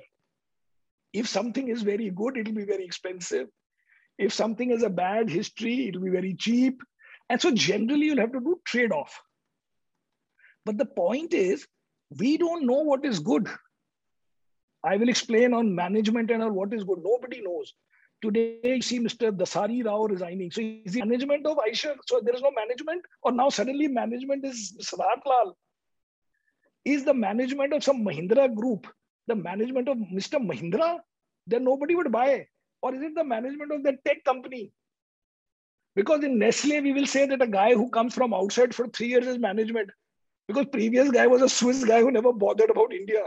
If something is very good, it'll be very expensive. If something has a bad history, it'll be very cheap. And so generally you'll have to do trade-off. But the point is, we don't know what is good. I will explain on management and on what is good. Nobody knows. Today, you see Mr. Dasari Rao resigning. So is the management of Eicher? So there is no management, or now suddenly management is Lal. Is the management of some Mahindra group the management of Mr. Mahindra? Then nobody would buy. Or is it the management of the tech company? Because in Nestle, we will say that a guy who comes from outside for three years is management. Because previous guy was a Swiss guy who never bothered about India.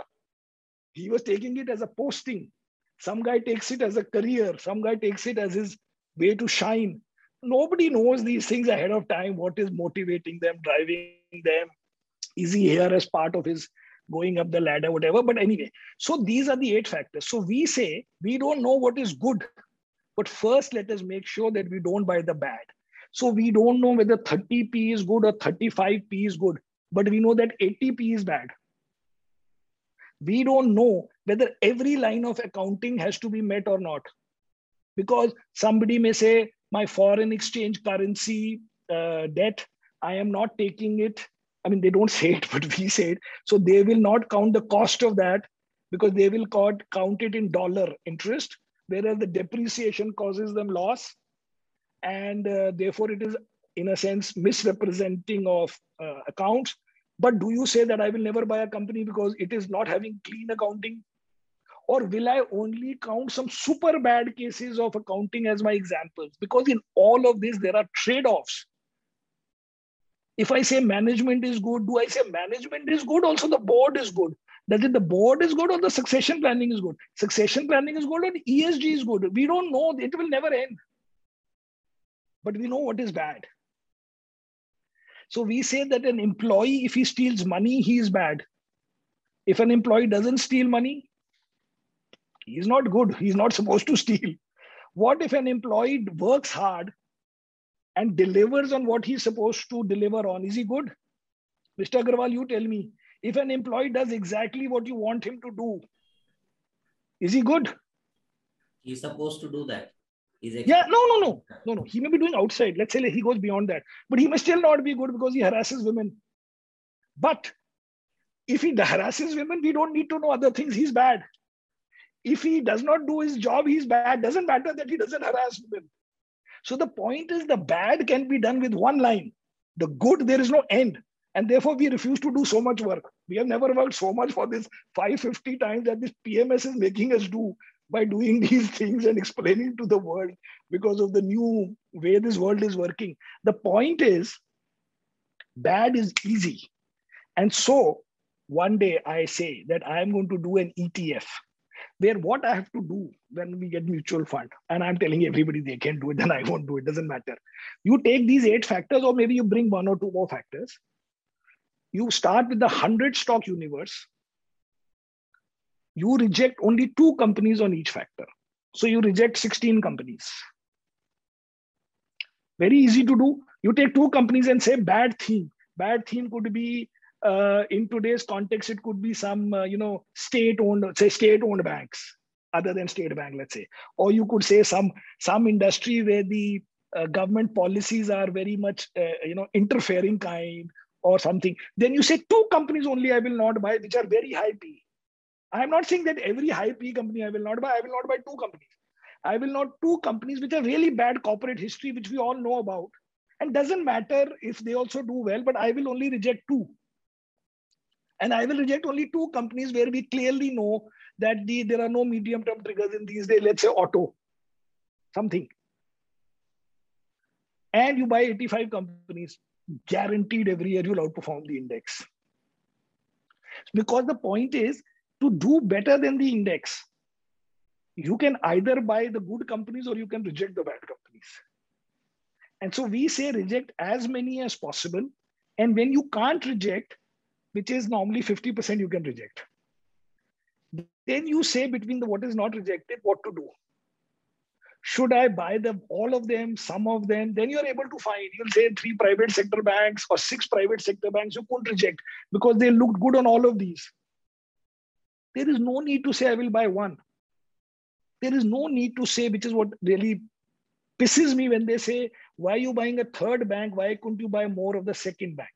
He was taking it as a posting. Some guy takes it as a career. Some guy takes it as his way to shine. Nobody knows these things ahead of time. What is motivating them, driving them? Is he here as part of his going up the ladder, whatever? But anyway, so these are the eight factors. So we say we don't know what is good, but first let us make sure that we don't buy the bad. So we don't know whether 30p is good or 35p is good, but we know that 80p is bad we don't know whether every line of accounting has to be met or not. Because somebody may say, my foreign exchange currency uh, debt, I am not taking it. I mean, they don't say it, but we say it. So they will not count the cost of that because they will count, it in dollar interest, whereas the depreciation causes them loss. And uh, therefore, it is, in a sense, misrepresenting of uh, accounts. But do you say that I will never buy a company because it is not having clean accounting? Or will I only count some super bad cases of accounting as my examples? Because in all of this, there are trade offs. If I say management is good, do I say management is good? Also, the board is good. Does it the board is good or the succession planning is good? Succession planning is good or ESG is good? We don't know. It will never end. But we know what is bad. So we say that an employee, if he steals money, he is bad. If an employee doesn't steal money, he's not good. He's not supposed to steal. What if an employee works hard and delivers on what he's supposed to deliver on? Is he good? Mr. Agarwal, you tell me. If an employee does exactly what you want him to do, is he good? He's supposed to do that. Yeah, no, no, no, no, no. He may be doing outside. Let's say he goes beyond that, but he may still not be good because he harasses women. But if he harasses women, we don't need to know other things. He's bad. If he does not do his job, he's bad. Doesn't matter that he doesn't harass women. So the point is the bad can be done with one line. The good, there is no end. And therefore, we refuse to do so much work. We have never worked so much for this 550 times that this PMS is making us do by doing these things and explaining to the world because of the new way this world is working. The point is, bad is easy. And so, one day I say that I am going to do an ETF where what I have to do when we get mutual fund, and I'm telling everybody they can do it, then I won't do it, doesn't matter. You take these eight factors, or maybe you bring one or two more factors. You start with the 100 stock universe. You reject only two companies on each factor. So you reject 16 companies. Very easy to do. You take two companies and say bad theme. Bad theme could be uh, in today's context, it could be some, uh, you know, state-owned, say state-owned banks, other than state bank, let's say, or you could say some some industry where the uh, government policies are very much, uh, you know, interfering kind or something. Then you say two companies only I will not buy, which are very high P. I am not saying that every high P company I will not buy. I will not buy two companies. I will not two companies which have really bad corporate history, which we all know about. And doesn't matter if they also do well, but I will only reject two and I will reject only two companies where we clearly know that the, there are no medium term triggers in these days, let's say auto, something. And you buy 85 companies, guaranteed every year you'll outperform the index. Because the point is to do better than the index, you can either buy the good companies or you can reject the bad companies. And so we say reject as many as possible. And when you can't reject, which is normally 50% you can reject. Then you say between the what is not rejected, what to do. Should I buy them, all of them, some of them? Then you're able to find, you'll say three private sector banks or six private sector banks you couldn't reject because they looked good on all of these. There is no need to say, I will buy one. There is no need to say, which is what really pisses me when they say, why are you buying a third bank? Why couldn't you buy more of the second bank?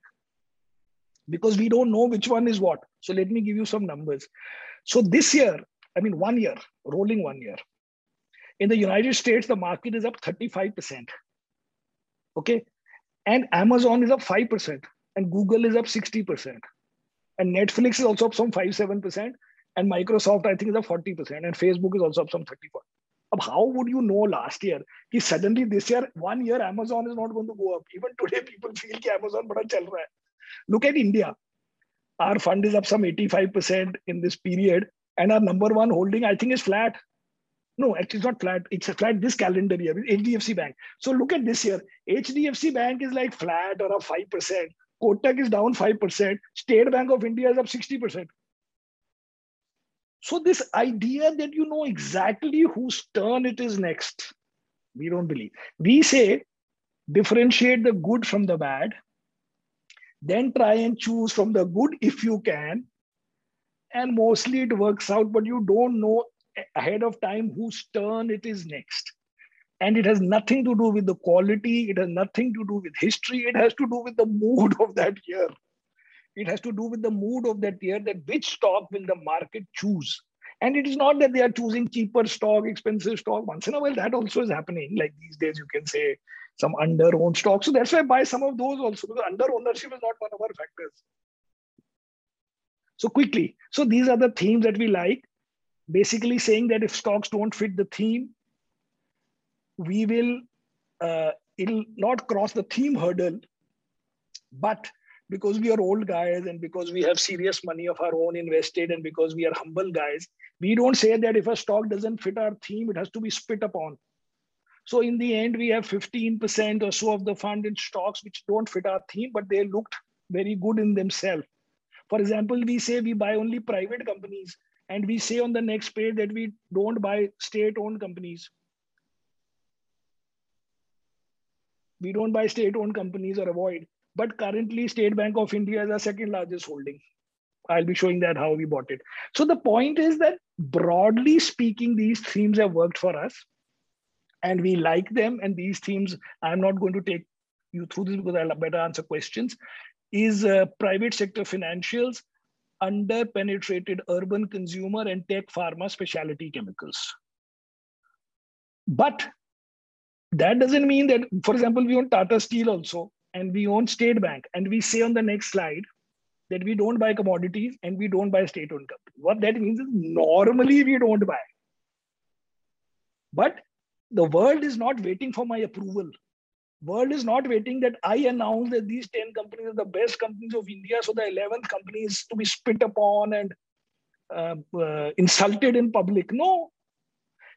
because we don't know which one is what. So let me give you some numbers. So this year, I mean, one year, rolling one year, in the United States, the market is up 35%. Okay. And Amazon is up 5%, and Google is up 60%. And Netflix is also up some 5 7% and Microsoft, I think, is up 40%, and Facebook is also up some 34. Ab how would you know last year? Ki suddenly this year, one year, Amazon is not going to go up. Even today, people feel that Amazon bada chal raha. Look at India. Our fund is up some 85% in this period, and our number one holding, I think, is flat. No, actually, it's not flat. It's flat this calendar year with HDFC Bank. So look at this year. HDFC Bank is like flat or up 5%. Kotak is down 5%. State Bank of India is up 60%. So this idea that you know exactly whose turn it is next, we don't believe. We say differentiate the good from the bad then try and choose from the good if you can and mostly it works out but you don't know ahead of time whose turn it is next and it has nothing to do with the quality it has nothing to do with history it has to do with the mood of that year it has to do with the mood of that year that which stock will the market choose and it is not that they are choosing cheaper stock expensive stock once in a while that also is happening like these days you can say some under owned stocks. So that's why I buy some of those also because under ownership is not one of our factors. So quickly, so these are the themes that we like. Basically saying that if stocks don't fit the theme, we will, uh, it'll not cross the theme hurdle But because we are old guys and because we have serious money of our own invested and because we are humble guys, we don't say that if a stock doesn't fit our theme, it has to be spit upon. So in the end, we have 15% or so of the fund in stocks which don't fit our theme, but they looked very good in themselves. For example, we say we buy only private companies, and we say on the next page that we don't buy state-owned companies. We don't buy state-owned companies or avoid. But currently, State Bank of India is our second largest holding. I'll be showing that how we bought it. So the point is that broadly speaking, these themes have worked for us and we like them. And these themes, I'm not going to take you through this because I'll better answer questions, is uh, private sector financials, under penetrated urban consumer and tech pharma specialty chemicals. But that doesn't mean that, for example, we own Tata Steel also, and we own State Bank, and we say on the next slide that we don't buy commodities and we don't buy state-owned companies. What that means is normally we don't buy. But the world is not waiting for my approval. World is not waiting that I announce that these 10 companies are the best companies of India. So the 11th company is to be spit upon and uh, uh, insulted in public. No,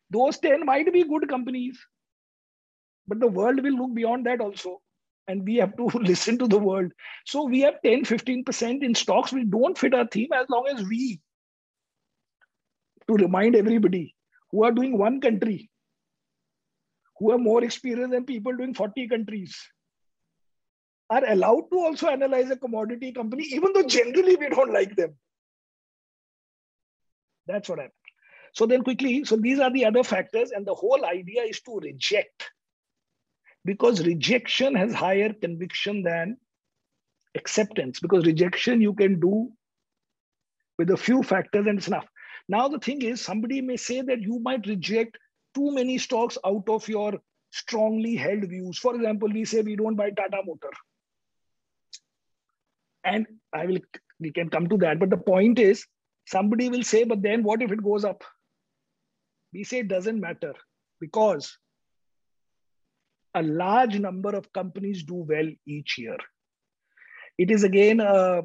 those 10 might be good companies, but the world will look beyond that also. And we have to listen to the world. So we have 10, 15% in stocks We don't fit our theme as long as we, to remind everybody who are doing one country, who have more experience than people doing 40 countries are allowed to also analyze a commodity company, even though generally we don't like them. That's what happened. So then quickly, so these are the other factors, and the whole idea is to reject because rejection has higher conviction than acceptance because rejection you can do with a few factors and it's enough. Now the thing is somebody may say that you might reject too many stocks out of your strongly held views. For example, we say we don't buy Tata Motor. And I will, we can come to that. But the point is, somebody will say, but then what if it goes up? We say it doesn't matter because a large number of companies do well each year. It is again a,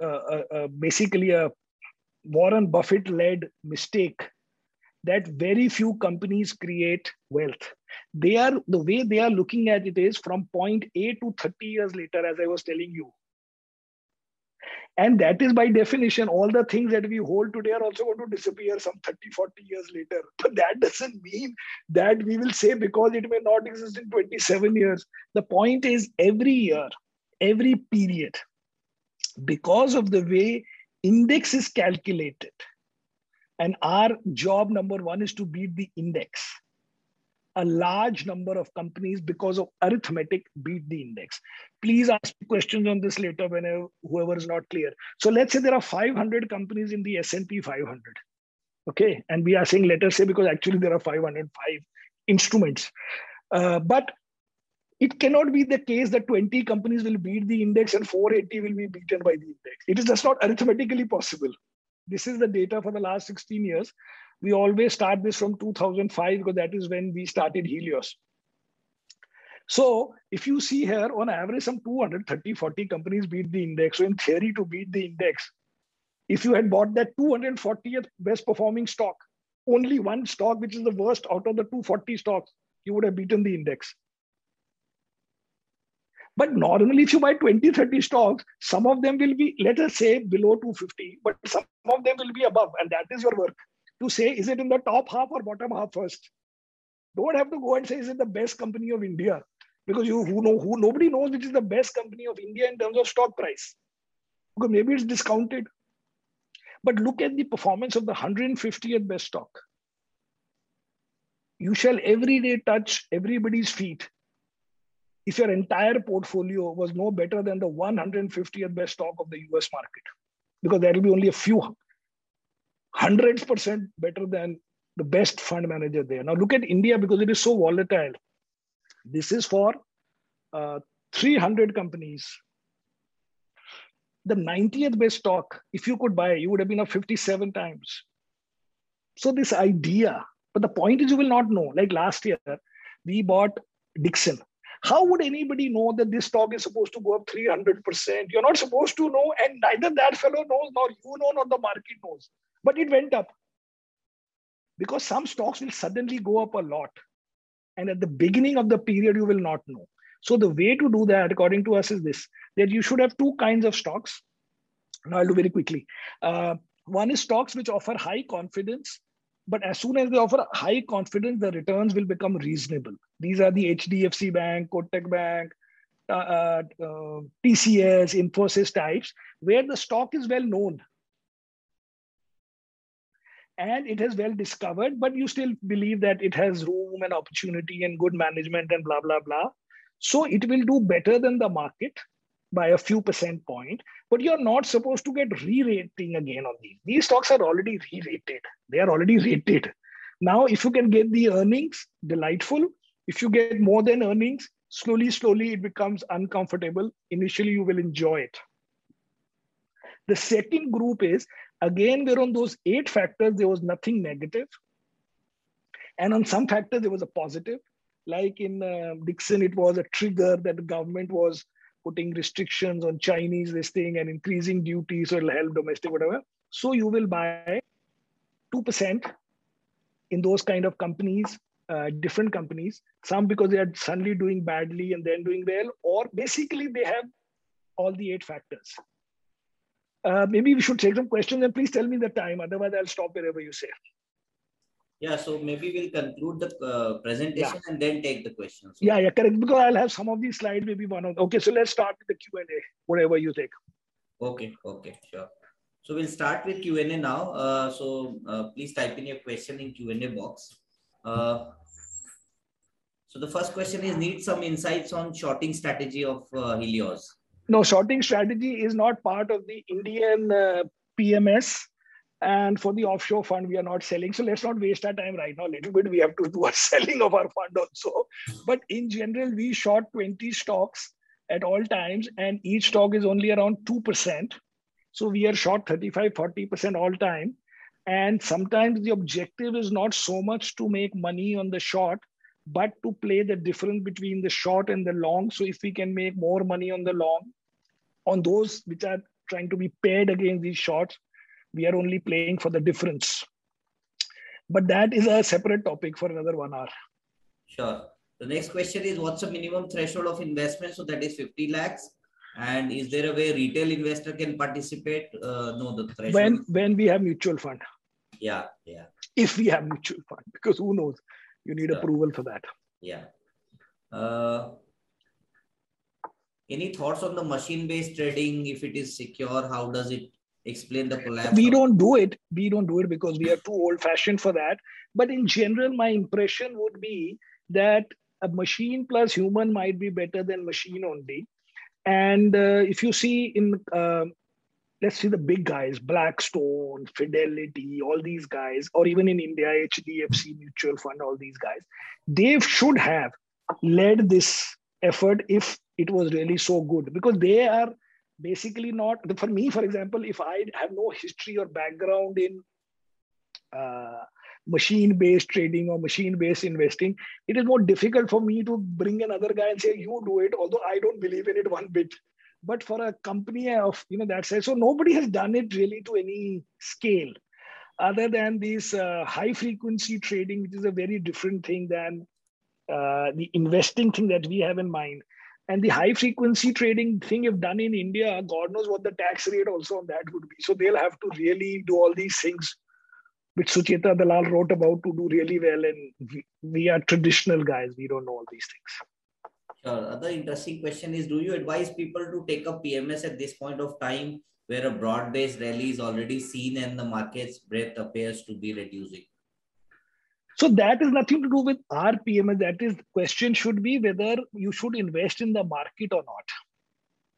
a, a, basically a Warren Buffett led mistake that very few companies create wealth. They are the way they are looking at it is from point A to 30 years later, as I was telling you. And that is by definition, all the things that we hold today are also going to disappear some 30, 40 years later. But that doesn't mean that we will say because it may not exist in 27 years. The point is every year, every period, because of the way index is calculated, and our job number one is to beat the index. A large number of companies, because of arithmetic, beat the index. Please ask questions on this later whenever whoever is not clear. So let's say there are 500 companies in the S&P 500. Okay, and we are saying let us say because actually there are 505 instruments. Uh, but it cannot be the case that 20 companies will beat the index and 480 will be beaten by the index. It is just not arithmetically possible. This is the data for the last 16 years. We always start this from 2005 because that is when we started Helios. So if you see here, on average, some 230, 40 companies beat the index. So in theory, to beat the index, if you had bought that 240th best performing stock, only one stock, which is the worst out of the 240 stocks, you would have beaten the index. But normally, if you buy 20, 30 stocks, some of them will be, let us say, below 250, but some of them will be above. And that is your work to say, is it in the top half or bottom half first? Don't have to go and say, is it the best company of India? Because you who know who nobody knows which is the best company of India in terms of stock price. Because maybe it's discounted. But look at the performance of the 150th best stock. You shall every day touch everybody's feet if your entire portfolio was no better than the 150th best stock of the US market, because there will be only a few hundreds percent better than the best fund manager there. Now look at India because it is so volatile. This is for uh, 300 companies. The 90th best stock, if you could buy, you would have been up 57 times. So this idea, but the point is you will not know. Like last year, we bought Dixon How would anybody know that this stock is supposed to go up 300%? You're not supposed to know, and neither that fellow knows, nor you know, nor the market knows. But it went up. Because some stocks will suddenly go up a lot. And at the beginning of the period, you will not know. So the way to do that, according to us, is this that you should have two kinds of stocks. Now I'll do very quickly. Uh, one is stocks which offer high confidence, but as soon as they offer high confidence, the returns will become reasonable. These are the HDFC Bank, Kotak Bank, uh, uh, uh TCS, Infosys types, where the stock is well known and it has well discovered, but you still believe that it has room and opportunity and good management and blah, blah, blah. So it will do better than the market by a few percent point, but you're not supposed to get re-rating again on these. These stocks are already re-rated. They are already rated. Now, if you can get the earnings, delightful. If you get more than earnings, slowly, slowly it becomes uncomfortable. Initially, you will enjoy it. The second group is, again, where on those eight factors, there was nothing negative. And on some factors, there was a positive. Like in uh, Dixon, it was a trigger that the government was putting restrictions on Chinese listing and increasing duties, so it'll help domestic, whatever. So you will buy 2% in those kind of companies, uh, different companies, some because they are suddenly doing badly and then doing well, or basically they have all the eight factors. Uh, maybe we should take some questions and please tell me the time. Otherwise, I'll stop wherever you say. Yeah, so maybe we'll conclude the uh, presentation yeah. and then take the questions. Yeah, yeah, correct. Because I'll have some of these slides, maybe one of. Okay, so let's start with the Q and A. Whatever you take. Okay, okay, sure. So we'll start with Q and A now. Uh, so uh, please type in your question in Q and A box. Uh, so the first question is: Need some insights on shorting strategy of uh, Helios. No, shorting strategy is not part of the Indian uh, PMS and for the offshore fund, we are not selling. So let's not waste our time right now. A little bit we have to do a selling of our fund also. But in general, we short 20 stocks at all times, and each stock is only around 2%. So we are short 35, 40% all time. And sometimes the objective is not so much to make money on the short, but to play the difference between the short and the long. So if we can make more money on the long, on those which are trying to be paired against these shorts, we are only playing for the difference. But that is a separate topic for another one hour. Sure. The next question is what's the minimum threshold of investment? So that is 50 lakhs. And is there a way retail investor can participate? Uh, no the threshold when when we have mutual fund. Yeah yeah. If we have mutual fund because who knows? You need sure. approval for that. Yeah. Uh, any thoughts on the machine based trading? If it is secure how does it explain the collapse we don't do it. We don't do it because we are too old fashioned for that. But in general my impression would be that a machine plus human might be better than machine only. And uh, if you see in uh, let's see the big guys blackstone fidelity all these guys or even in india hdfc mutual fund all these guys they should have led this effort if it was really so good because they are basically not for me for example if i have no history or background in uh, machine based trading or machine based investing it is more difficult for me to bring another guy and say you do it although i don't believe in it one bit. But for a company of you know that size so nobody has done it really to any scale other than this uh, high frequency trading which is a very different thing than uh, the investing thing that we have in mind and the high frequency trading thing you've done in India, God knows what the tax rate also on that would be. So they'll have to really do all these things which Sucheta Dalal wrote about to do really well. And we, we are traditional guys. We don't know all these things. Sure. Other interesting question is, do you advise people to take up PMS at this point of time where a broad-based rally is already seen and the market's breadth appears to be reducing? So that is nothing to do with our PMS. That is, question should be whether you should invest in the market or not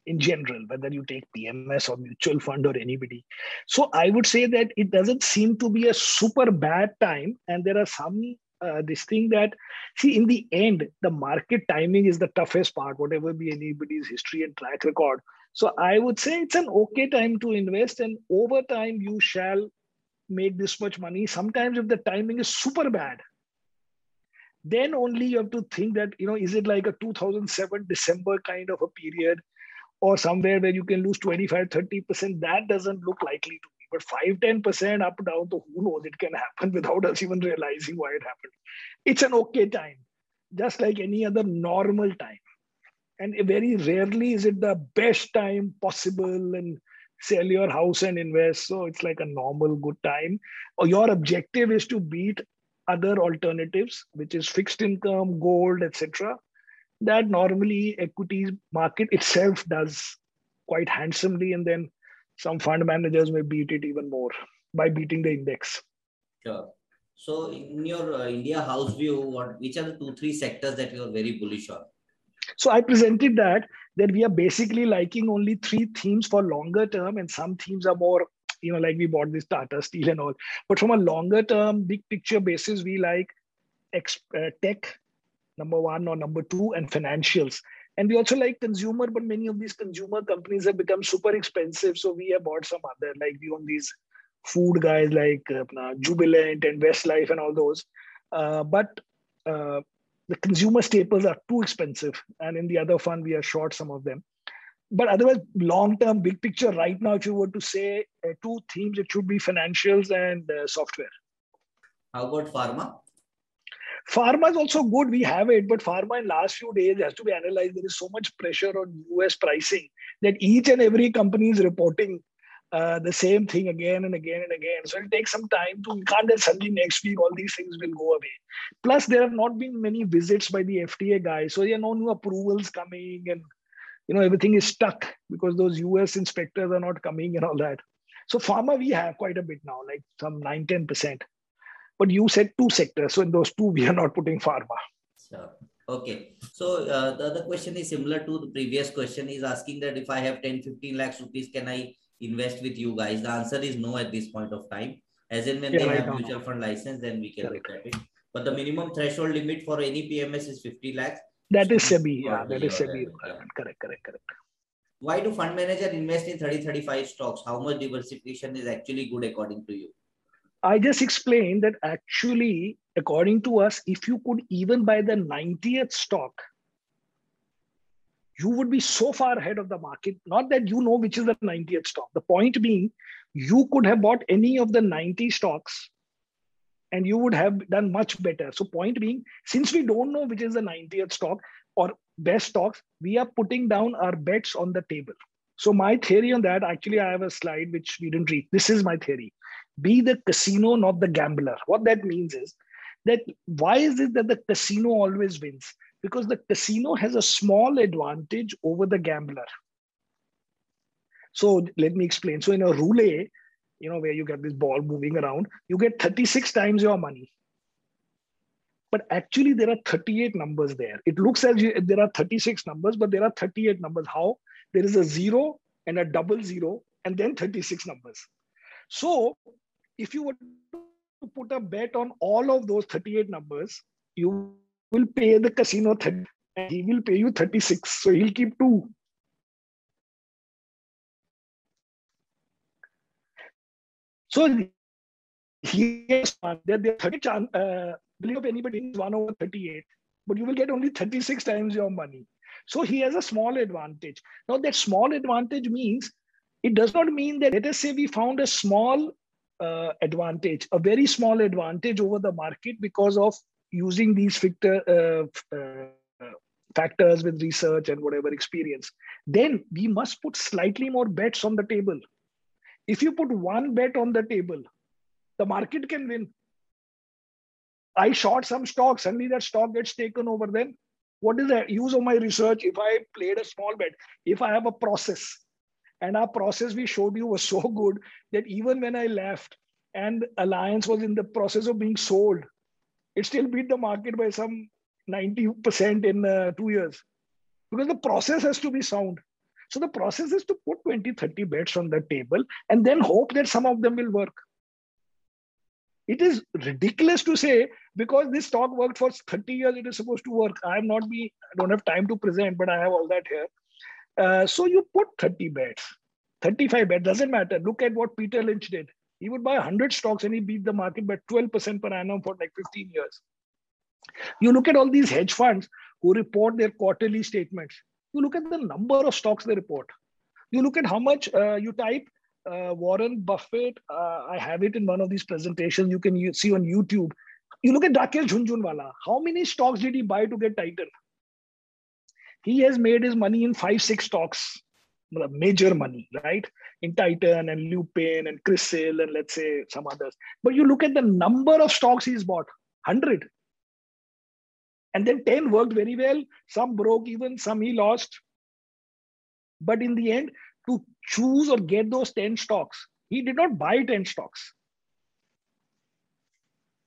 in general, whether you take PMS or mutual fund or anybody. So I would say that it doesn't seem to be a super bad time. And there are some uh, this thing that see in the end the market timing is the toughest part whatever be anybody's history and track record so i would say it's an okay time to invest and over time you shall make this much money. Sometimes, if the timing is super bad, then only you have to think that you know is it like a 2007 december kind of a period or somewhere where you can lose 25 30% that doesn't look likely to me. But 5 10% up down to who knows? It can happen without us even realizing why it happened. It's an okay time just like any other normal time. And very rarely is it the best time possible and sell your house and invest so it's like a normal good time or your objective is to beat other alternatives, which is fixed income, gold, etc., that normally equities market itself does quite handsomely, and then some fund managers may beat it even more by beating the index. Sure. So, in your uh, India house view, what which are the two three sectors that you are very bullish on? So I presented that that we are basically liking only three themes for longer term, and some themes are more you know, like we bought this Tata Steel and all. But from a longer term, big picture basis, we like uh, tech, number one or number two, and financials. And we also like consumer, but many of these consumer companies have become super expensive. So we have bought some other, like we own these food guys like uh, Jubilant and Westlife and all those. Uh, but uh, the consumer staples are too expensive. And in the other fund, we are short some of them but otherwise, long term, big picture, right now, if you were to say uh, two themes, it should be financials and uh, software. How about pharma? Pharma is also good. We have it, but pharma in last few days has to be analyzed. There is so much pressure on US pricing that each and every company is reporting uh, the same thing again and again and again. So it'll take some time to. We can't suddenly next week all these things will go away. Plus, there have not been many visits by the FDA guys, so there are no new approvals coming and you know everything is stuck because those us inspectors are not coming and all that so pharma we have quite a bit now like some 9 10% but you said two sectors so in those two we are not putting pharma sure. okay so uh, the other question is similar to the previous question is asking that if i have 10 15 lakhs rupees can i invest with you guys the answer is no at this point of time as in when yeah, they right have mutual fund license then we can Correct. look at it but the minimum threshold limit for any pms is 50 lakhs that is SEBI. Yeah, that is SEBI. Correct, correct, correct. Why do fund manager invest in 30, 35 stocks? How much diversification is actually good according to you? I just explained that actually, according to us, if you could even buy the 90th stock, you would be so far ahead of the market. Not that you know which is the 90th stock. The point being, you could have bought any of the 90 stocks and you would have done much better. So, point being, since we don't know which is the 90th stock or best stocks, we are putting down our bets on the table. So, my theory on that actually, I have a slide which we didn't read. This is my theory be the casino, not the gambler. What that means is that why is it that the casino always wins? Because the casino has a small advantage over the gambler. So, let me explain. So, in a roulette, you know, where you get this ball moving around, you get 36 times your money. But actually, there are 38 numbers there. It looks as if there are 36 numbers, but there are 38 numbers. How? There is a zero and a double zero, and then 36 numbers. So, if you were to put a bet on all of those 38 numbers, you will pay the casino 30, he will pay you 36. So, he'll keep two. So he has there 30 chance, uh, believe of anybody is 1 over 38, but you will get only 36 times your money. So he has a small advantage. Now that small advantage means it does not mean that let us say we found a small uh, advantage, a very small advantage over the market because of using these factor, uh, uh, factors with research and whatever experience. Then we must put slightly more bets on the table if you put one bet on the table, the market can win. I short some stock, suddenly that stock gets taken over. Then what is the use of my research if I played a small bet? If I have a process, and our process we showed you was so good that even when I left and Alliance was in the process of being sold, it still beat the market by some 90% in uh, two years because the process has to be sound. So the process is to put 20, 30 bets on the table and then hope that some of them will work. It is ridiculous to say because this stock worked for 30 years, it is supposed to work. I am not be, I don't have time to present, but I have all that here. Uh, so you put 30 bets, 35 bets, doesn't matter. Look at what Peter Lynch did. He would buy 100 stocks and he beat the market by 12% per annum for like 15 years. You look at all these hedge funds who report their quarterly statements. You look at the number of stocks they report. You look at how much uh, you type uh, Warren Buffett. Uh, I have it in one of these presentations you can see on YouTube. You look at Rakesh Jhunjhunwala. How many stocks did he buy to get Titan? He has made his money in five, six stocks, major money, right? In Titan and Lupin and Crisil and let's say some others. But you look at the number of stocks he's bought 100. And then 10 worked very well. Some broke even, some he lost. But in the end, to choose or get those 10 stocks, he did not buy 10 stocks.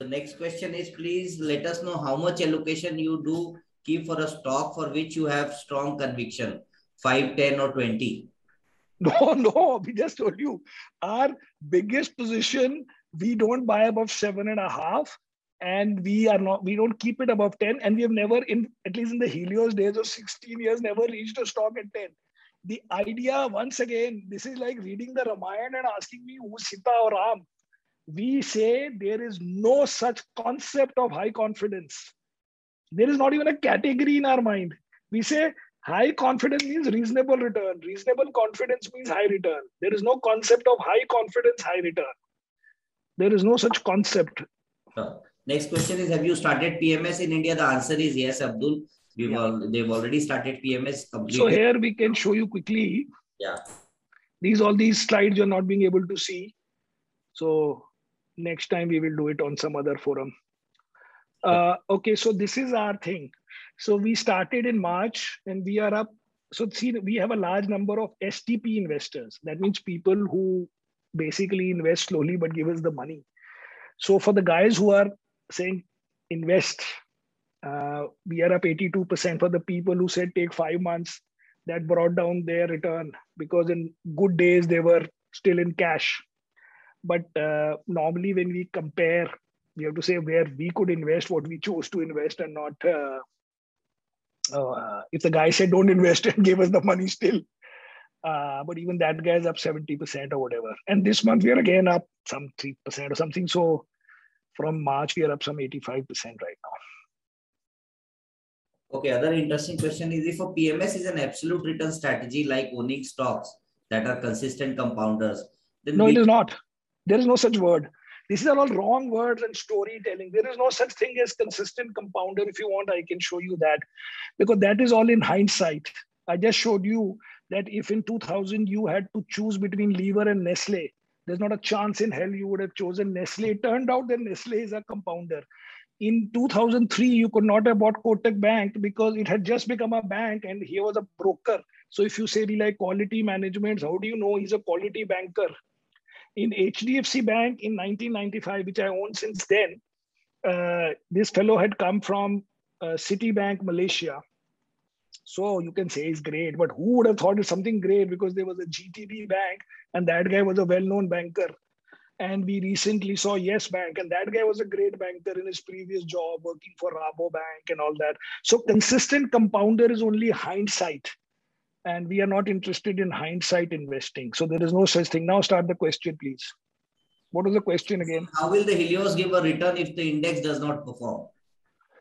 The next question is please let us know how much allocation you do keep for a stock for which you have strong conviction 5, 10, or 20. No, no, we just told you our biggest position, we don't buy above seven and a half and we are not we don't keep it above 10 and we have never in at least in the helios days of 16 years never reached a stock at 10 the idea once again this is like reading the ramayana and asking me who's sita or ram? We say there is no such concept of high confidence. There is not even a category in our mind. We say high confidence means reasonable return reasonable confidence means high return there is no concept of high confidence high return there is no such concept Next question is, have you started PMS in India? The answer is yes, Abdul. We've yeah. all, they've already started PMS. Completely. So here we can show you quickly. Yeah. These all these slides you're not being able to see. So next time we will do it on some other forum. Uh, okay, so this is our thing. So we started in March and we are up. So see, we have a large number of STP investors. That means people who basically invest slowly but give us the money. So for the guys who are saying invest. Uh, we are up 82% for the people who said take five months. That brought down their return because in good days they were still in cash. But uh, normally, when we compare, we have to say where we could invest, what we chose to invest, and not uh, uh if the guy said don't invest and gave us the money still. Uh, but even that guy is up 70% or whatever. And this month we are again up some 3% or something. So from March, we are up some 85% right now. Okay, other interesting question is if a PMS is an absolute return strategy like owning stocks that are consistent compounders, then no, we... it is not. There is no such word. These are all wrong words and storytelling. There is no such thing as consistent compounder. If you want, I can show you that because that is all in hindsight. I just showed you that if in 2000 you had to choose between Lever and Nestle, there's not a chance in hell you would have chosen Nestle. It turned out that Nestle is a compounder. In 2003, you could not have bought Kotak Bank because it had just become a bank and he was a broker. So if you say like quality management, how do you know he's a quality banker? In HDFC Bank in 1995, which I own since then, uh, this fellow had come from uh, Citibank, Malaysia. So you can say it's great, but who would have thought it's something great because there was a GTB bank and that guy was a well-known banker. And we recently saw Yes Bank, and that guy was a great banker in his previous job, working for Rabo Bank and all that. So consistent compounder is only hindsight. And we are not interested in hindsight investing. So there is no such thing. Now start the question, please. What was the question again? How will the Helios give a return if the index does not perform?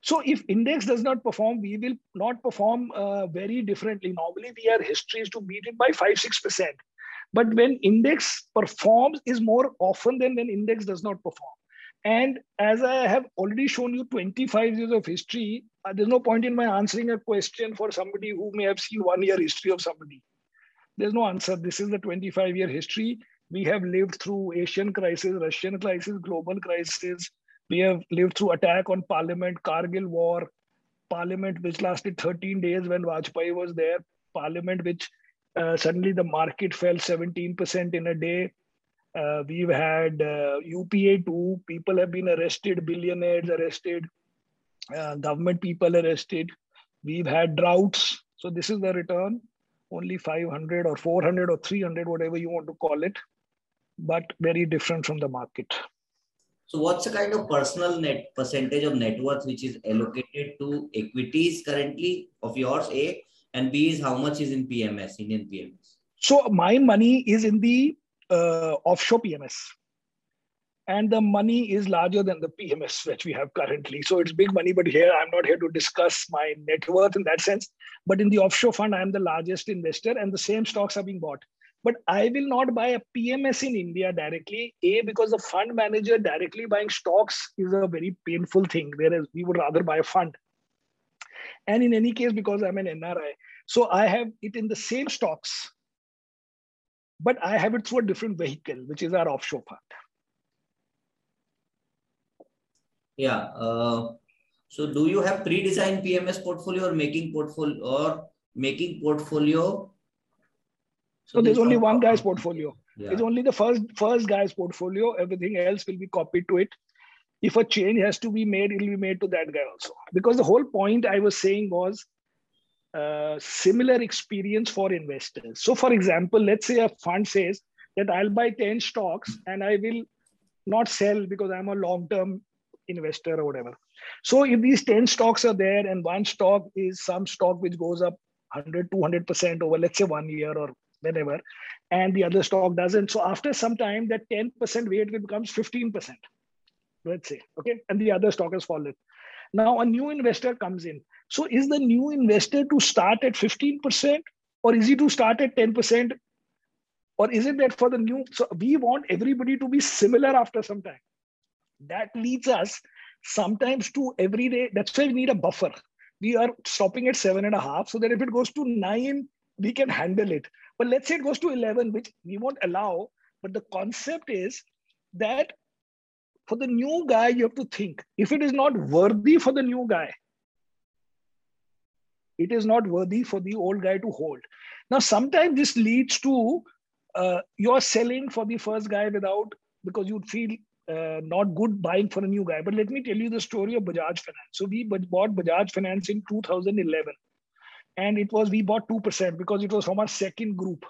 So if index does not perform, we will not perform uh, very differently. Normally, we are histories to beat it by five six percent. But when index performs is more often than when index does not perform. And as I have already shown you 25 years of history, uh, there's no point in my answering a question for somebody who may have seen one year history of somebody. There's no answer. This is the 25 year history. We have lived through Asian crisis, Russian crisis, global crisis. We have lived through attack on parliament, Kargil war, parliament which lasted 13 days when Vajpayee was there, parliament which uh, suddenly the market fell 17% in a day. Uh, we've had uh, UPA too. People have been arrested, billionaires arrested, uh, government people arrested. We've had droughts. So this is the return. Only 500 or 400 or 300, whatever you want to call it, but very different from the market. So what's the kind of personal net percentage of net worth which is allocated to equities currently of yours, A? and B is how much is in PMS, Indian PMS? So my money is in the uh, offshore PMS. and the money is larger than the PMS which we have currently. So it's big money, but here I'm not here to discuss my net worth in that sense. But in the offshore fund, I'm the largest investor, and the same stocks are being bought. But I will not buy a PMS in India directly. A because the fund manager directly buying stocks is a very painful thing, whereas we would rather buy a fund. And in any case, because I'm an NRI, so I have it in the same stocks, but I have it through a different vehicle, which is our offshore part. Yeah. Uh, so do you have pre-designed PMS portfolio or making portfolio or making portfolio? So, so there's only one guy's portfolio. Yeah. It's only the first first guy's portfolio. Everything else will be copied to it. If a change has to be made, it will be made to that guy also. Because the whole point I was saying was uh, similar experience for investors. So, for example, let's say a fund says that I'll buy 10 stocks and I will not sell because I'm a long term investor or whatever. So if these 10 stocks are there and one stock is some stock which goes up 100, 200% over, let's say one year or whenever, and the other stock doesn't. So after some time, that 10% weight becomes 15%, let's say, okay? And the other stock has fallen. Now a new investor comes in. So is the new investor to start at 15% or is he to start at 10%? Or is it that for the new, so we want everybody to be similar after some time that leads us sometimes to every day. That's why we need a buffer. We are stopping at seven and a half so that if it goes to nine, we can handle it. But let's say it goes to 11, which we won't allow. But the concept is that for the new guy, you have to think if it is not worthy for the new guy, it is not worthy for the old guy to hold. Now, sometimes this leads to uh, you're selling for the first guy without because you feel uh, not good buying for a new guy. But let me tell you the story of Bajaj Finance. So we bought Bajaj Finance in 2011, and it was we bought two percent because it was from our second group.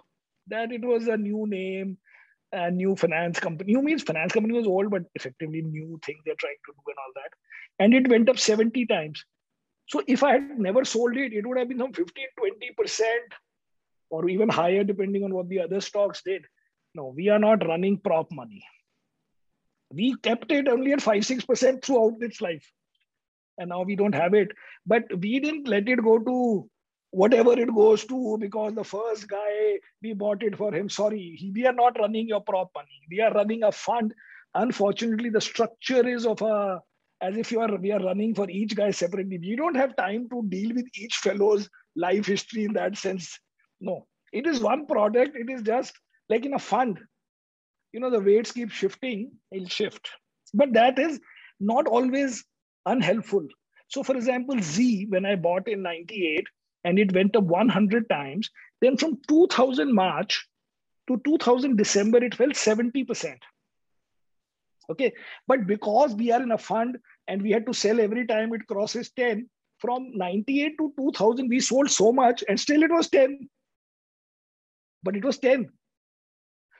That it was a new name, a new finance company. New means finance company was old, but effectively new thing they're trying to do and all that. And it went up 70 times. So if I had never sold it, it would have been some 15, 20 percent, or even higher depending on what the other stocks did. No, we are not running prop money we kept it only at 5 6% throughout its life and now we don't have it but we didn't let it go to whatever it goes to because the first guy we bought it for him sorry we are not running your prop money we are running a fund. Unfortunately the structure is of a as if you are we are running for each guy separately. We don't have time to deal with each fellow's life history in that sense. No. It is one product. It is just like in a fund. You know the weights keep shifting it'll shift. But that is not always unhelpful. So for example Zee when i bought in 98 and it went up 100 times then from 2000 march to 2000 december it fell 70% okay? But because we are in a fund and we had to sell every time it crosses 10 from 98 to 2000 we sold so much and still it was 10 but it was 10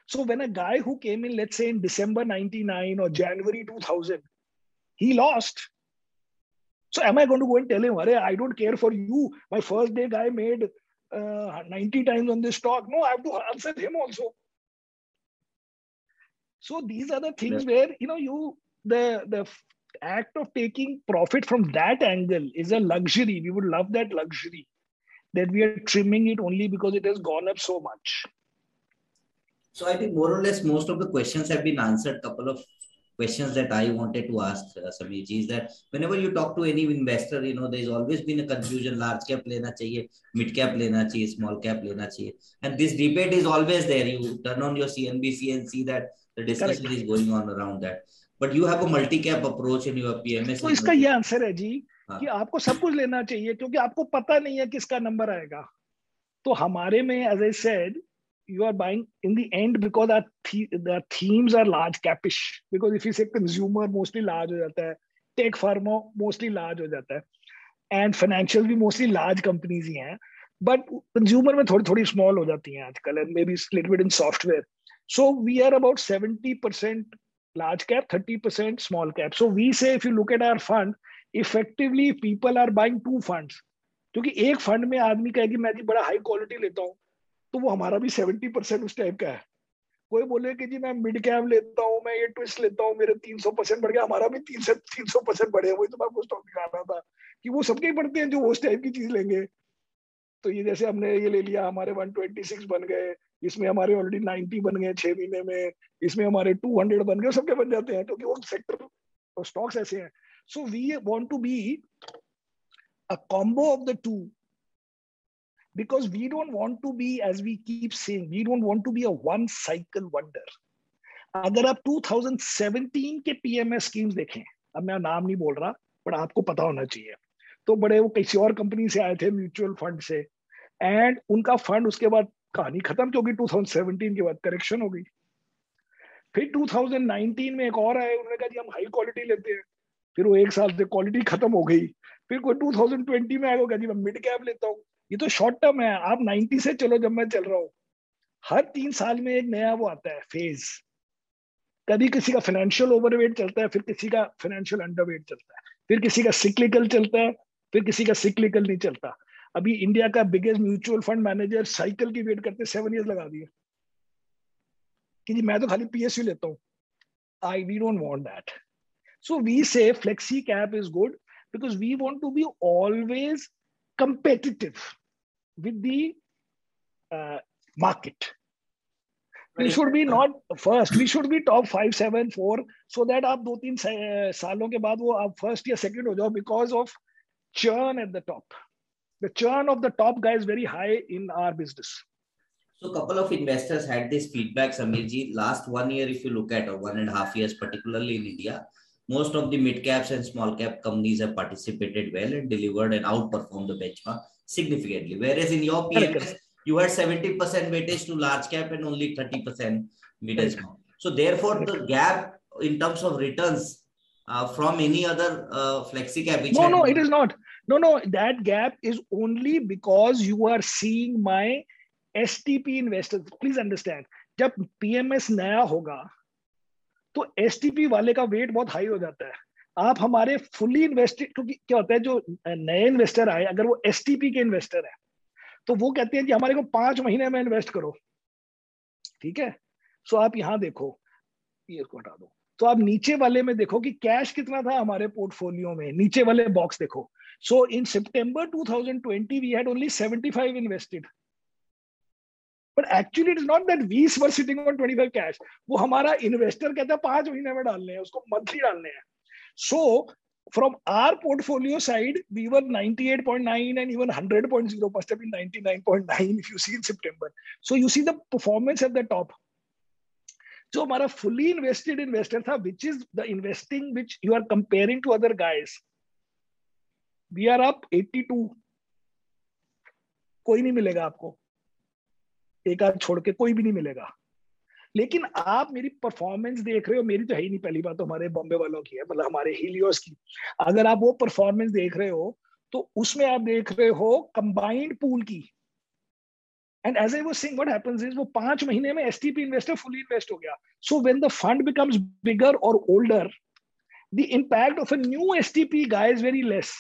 so when a guy who came in, let's say in December 99 or January 2000, he lost. So am I going to go and tell him, I don't care for you. My first day guy made uh, 90 times on this stock. No, I have to answer him also. So these are the things yeah. where, you know, you, the, the act of taking profit from that angle is a luxury. We would love that luxury that we are trimming it only because it has gone up so much. So I think more or less most of the questions have been answered. Couple of questions that I wanted to ask uh, Samirji is that whenever you talk to any investor, you know, there's always been a confusion. Large cap lena chahiye, mid cap lena chahiye, small cap lena chahiye, and this debate is always there. You turn on your CNBC and see that the discussion Correct. is going on around that. But you have a multi cap approach in your PMS. तो इसका ये answer है जी हाँ. कि आपको सब कुछ लेना चाहिए क्योंकि आपको पता नहीं है किसका नंबर आएगा तो हमारे में as I said you are buying in the end because that the, the themes are large capish because if you say consumer mostly large ho jata hai tech pharma mostly large ho jata hai and financial भी mostly large companies ही हैं but consumer में थोड़ी थोड़ी small हो जाती हैं आजकल and maybe little bit in software so we are about 70% large cap 30% small cap so we say if you look at our fund effectively people are buying two funds क्योंकि एक fund में आदमी कहे कि मैं जी बड़ा हाई क्वालिटी लेता हूँ तो वो हमारा भी सेवेंटी परसेंट उस टाइप का है। कोई बोले कि जी मैं मिड कैप लेता हूँ, मैं ये ट्विस्ट लेता हूँ, मेरे 300 परसेंट बढ़ गया, हमारा भी तीन से तीन सौ परसेंट बढ़े। वही तो मैं आपको स्टॉक दिखा रहा था कि वो सबके ही बढ़ते हैं जो उस टाइप की चीज़ लेंगे। तो ये जैसे हमने ये ले लिया, हमारे 126 बन गए, इसमें हमारे ऑलरेडी 90 बन गए छह महीने में, इसमें हमारे 200 बन गए, सबके बन जाते हैं, क्योंकि वो सेक्टर स्टॉक्स ऐसे हैं। So we want to be a combo of the two because we don't want to be, as we keep saying, we don't want to be a one cycle wonder. अगर आप 2017 के PMS schemes देखें, अब मैं नाम नहीं बोल रहा पर आपको पता होना चाहिए। तो बड़े वो किसी और कंपनी से आए थे म्यूचुअल फंड से एंड उनका फंड उसके बाद कहानी खत्म होगी 2017 के बाद करेक्शन हो गई। फिर 2019 में एक और आए, उन्होंने कहा जी, हम हाई क्वालिटी लेते हैं। फिर वो एक साल से क्वालिटी खत्म हो गई। फिर कोई 2020 में आएगा जी, मैं मिड कैप लेता हूँ। ये तो शॉर्ट टर्म है। आप 90 से चलो जब मैं चल रहा हूँ। हर तीन साल में एक नया वो आता है फ़ेज़ कभी किसी का फाइनेंशियल ओवरवेट चलता है, फिर किसी का फाइनेंशियल अंडरवेट चलता है। फिर किसी का सिक्लिकल चलता है, फिर किसी का सिक्लिकल नहीं चलता। अभी इंडिया का biggest mutual fund manager cycle की वेट करते सेवन ईयर लगा दिए। कि जी, मैं तो खाली पीएसयू लेता हूँ। I we don't want that so we say flexi cap is good because we want to be always competitive with the uh, market. We should be not first. We should be top five, seven, four, so that आप दो तीन सालों के बाद वो आप first या second हो जाओ because of churn at the top. The churn of the top guy is very high in our business. So, a couple of investors had this feedback, Samirji. Last one year, if you look at, or one and a half years, particularly in India, most of the mid caps and small cap companies have participated well and delivered and outperformed the benchmark significantly. Whereas in your PMS, you had 70% weightage to large cap and only 30% mid and small. So therefore, the gap in terms of returns uh, from any other uh, flexi cap. Which no, no, it is not. No, no, that gap is only because you are seeing my STP investors. Please understand. जब PMS नया होगा तो S वाले का wait बहुत high हो जाता है। आप हमारे फुली इन्वेस्टेड क्योंकि क्या होता है, जो नए इन्वेस्टर आए, अगर वो एस के इन्वेस्टर है तो वो कहते हैं कि हमारे को पाँच महीने में इन्वेस्ट करो। ठीक है? सो आप यहाँ देखो, ये इसको हटा दो। तो आप नीचे वाले में देखो कि कैश कितना था हमारे पोर्टफोलियो में। नीचे वाले बॉक्स देखो। So in September 2020 we had only 75 invested but actually it is not that we were sitting on twenty five cash वो हमारा इन्वेस्टर कहता है, पाँच महीने में डालने हैं, उसको मंथली डालने हैं. So from our portfolio side we were ninety eight point nine and even hundred point zero so you see the performance at the top जो हमारा फुली इन्वेस्टेड इन्वेस्टर था which is the investing which you are comparing to other guys we are up 82 कोई नहीं मिलेगा आपको। एक आध छोड़ के कोई भी नहीं मिलेगा। लेकिन आप मेरी परफॉर्मेंस देख रहे हो, मेरी तो है ही नहीं, पहली बात तो हमारे बॉम्बे वालों की है मतलब हमारे हीलियोस की। अगर आप वो परफॉर्मेंस देख रहे हो तो उसमें आप देख रहे हो कंबाइंड पूल की। And as I was saying what happens is वो पाँच महीने में एसटीपी इन्वेस्टर फुली इन्वेस्ट हो गया। So when the fund becomes bigger और older the impact of a new STP guy is very less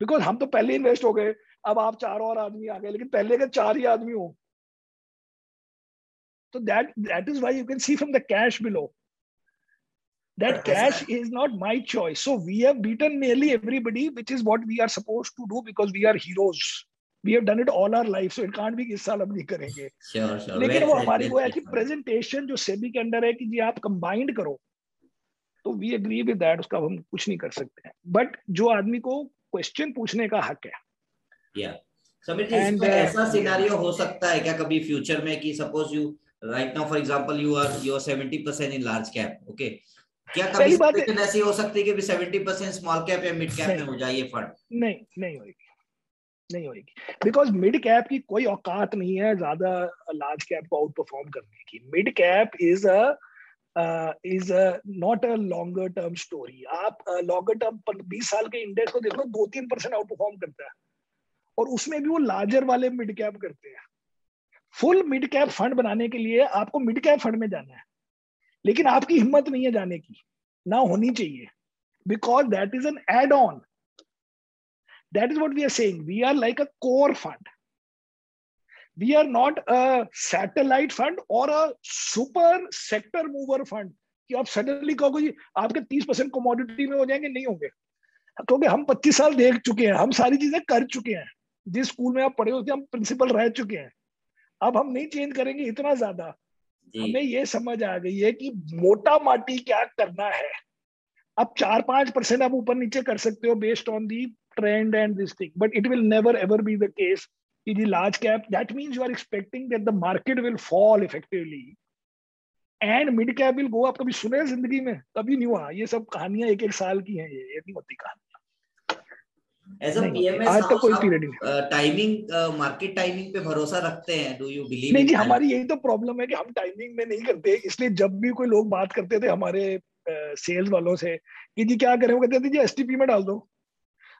because हम तो पहले इन्वेस्ट हो गए, अब आप चार और आदमी आ गए, लेकिन पहले के चार ही आदमी हो So that that is why you can see from the cash below. That cash is not my choice. So we have beaten nearly everybody, which is what we are supposed to do because we are heroes. We have done it all our life, so it can't be इस साल अब नहीं करेंगे sure, sure. लेकिन वो हमारी वो है कि प्रेजेंटेशन जो सेबी के अंडर है कि जी आप कंबाइंड करो तो वी एग्री विद दैट उसका हम कुछ नहीं कर सकते हैं बट जो आदमी को क्वेश्चन पूछने का हक है yeah. समीर जी इसमें ऐसा सिनेरियो हो सकता है क्या कभी फ्यूचर में कि suppose you right now for example you are you are 70% in large cap okay? क्या कभी सिचुएशन ऐसी हो सकती है कि 70% स्मॉल कैप या मिड कैप में हो जाए ये फंड नहीं नहीं होगी नहीं होगी बिकॉज़ मिड कैप की कोई औकात नहीं है ज़्यादा लार्ज कैप को आउट परफॉर्म करने की। Mid cap is a is not a longer term story आप लॉन्गर टर्म बीस साल के इंडेक्स को देखो दो तीन परसेंट आउट परफॉर्म करता है। और उसमें भी वो लार्जर वाले मिड कैप करते हैं। फुल मिड कैप फंड बनाने के लिए आपको मिड कैप फंड में जाना है। लेकिन आपकी हिम्मत नहीं है जाने की। ना होनी चाहिए। Because that is an add on that is what we are saying we are like a core fund we are not a satellite fund or a super sector mover कि आप सडनली कहोगे जी, आपके 30 परसेंट कमोडिटी में हो जाएँगे, नहीं होंगे। क्योंकि हम 25 साल देख चुके हैं। हम सारी चीज़ें कर चुके हैं। जिस स्कूल में आप पढ़े होते हैं हम प्रिंसिपल रह चुके हैं। अब हम नहीं चेंज करेंगे इतना ज़्यादा। हमें ये समझ आ गई है कि मोटा माटी क्या करना है। अब चार पाँच परसेंट आप ऊपर नीचे कर सकते हो based on the trend and this thing but it will never ever be the case कि the large cap that means you are expecting that the market will fall effectively and mid cap will go आप कभी सुने ज़िंदगी में? कभी नहीं हुआ। ये सब कहानियाँ एक एक साल की हैं ये ये नहीं होती कहानी एज अ पीएमएस आज तक कोई पीरियड नहीं टाइमिंग मार्केट टाइमिंग पे भरोसा रखते हैं डू यू बिलीव नहीं जी हमारी यही तो प्रॉब्लम है कि हम टाइमिंग में नहीं करते इसलिए जब भी कोई लोग बात करते थे हमारे सेल्स वालों से कि जी क्या करें वो कहते थे जी एसटीपी में डाल दो।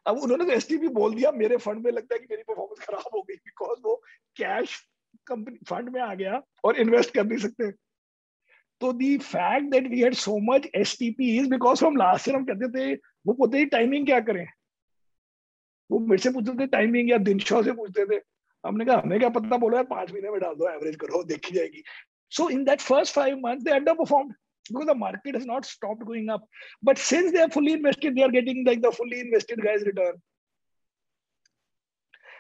अब उन्होंने तो एसटीपी बोल दिया मेरे फंड में लगता है कि मेरी परफॉर्मेंस खराब हो गई बिकॉज़ वो कैश कंपनी फंड में आ गया और इन्वेस्ट कर नहीं सकते। तो the fact that we had so much STP is because हम लास्ट ईयर हम कहते थे वो पोते ही टाइमिंग क्या करें? वो मेरे से पूछते थे टाइमिंग या दिन शो से पूछते थे हमने कहा हमें क्या पता बोलो यार पाँच महीने में डाल दो एवरेज करो देखी जाएगी so in that first five month they under perform because the market has not stopped going up but since they are fully invested they are getting like the fully invested guys return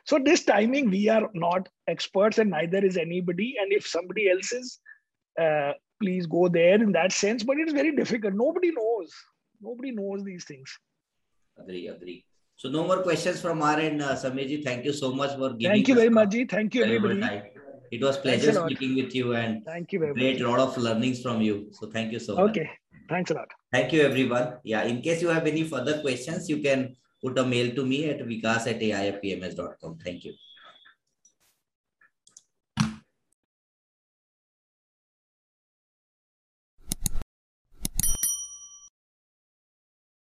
so this timing we are not experts and neither is anybody and if somebody else is uh, please go there in that sense but it is very difficult nobody knows nobody knows these things agree agree so no more questions from our end, uh, Samirji. Thank you so much for giving. Thank you very much, Ji. Thank you, everybody. Time. It was pleasure speaking with you and thank you very great much. lot of learnings from you. So thank you so much. Okay, thanks a lot. Thank you, everyone. Yeah, in case you have any further questions, you can put a mail to me at vikas at aifpms.com. Thank you.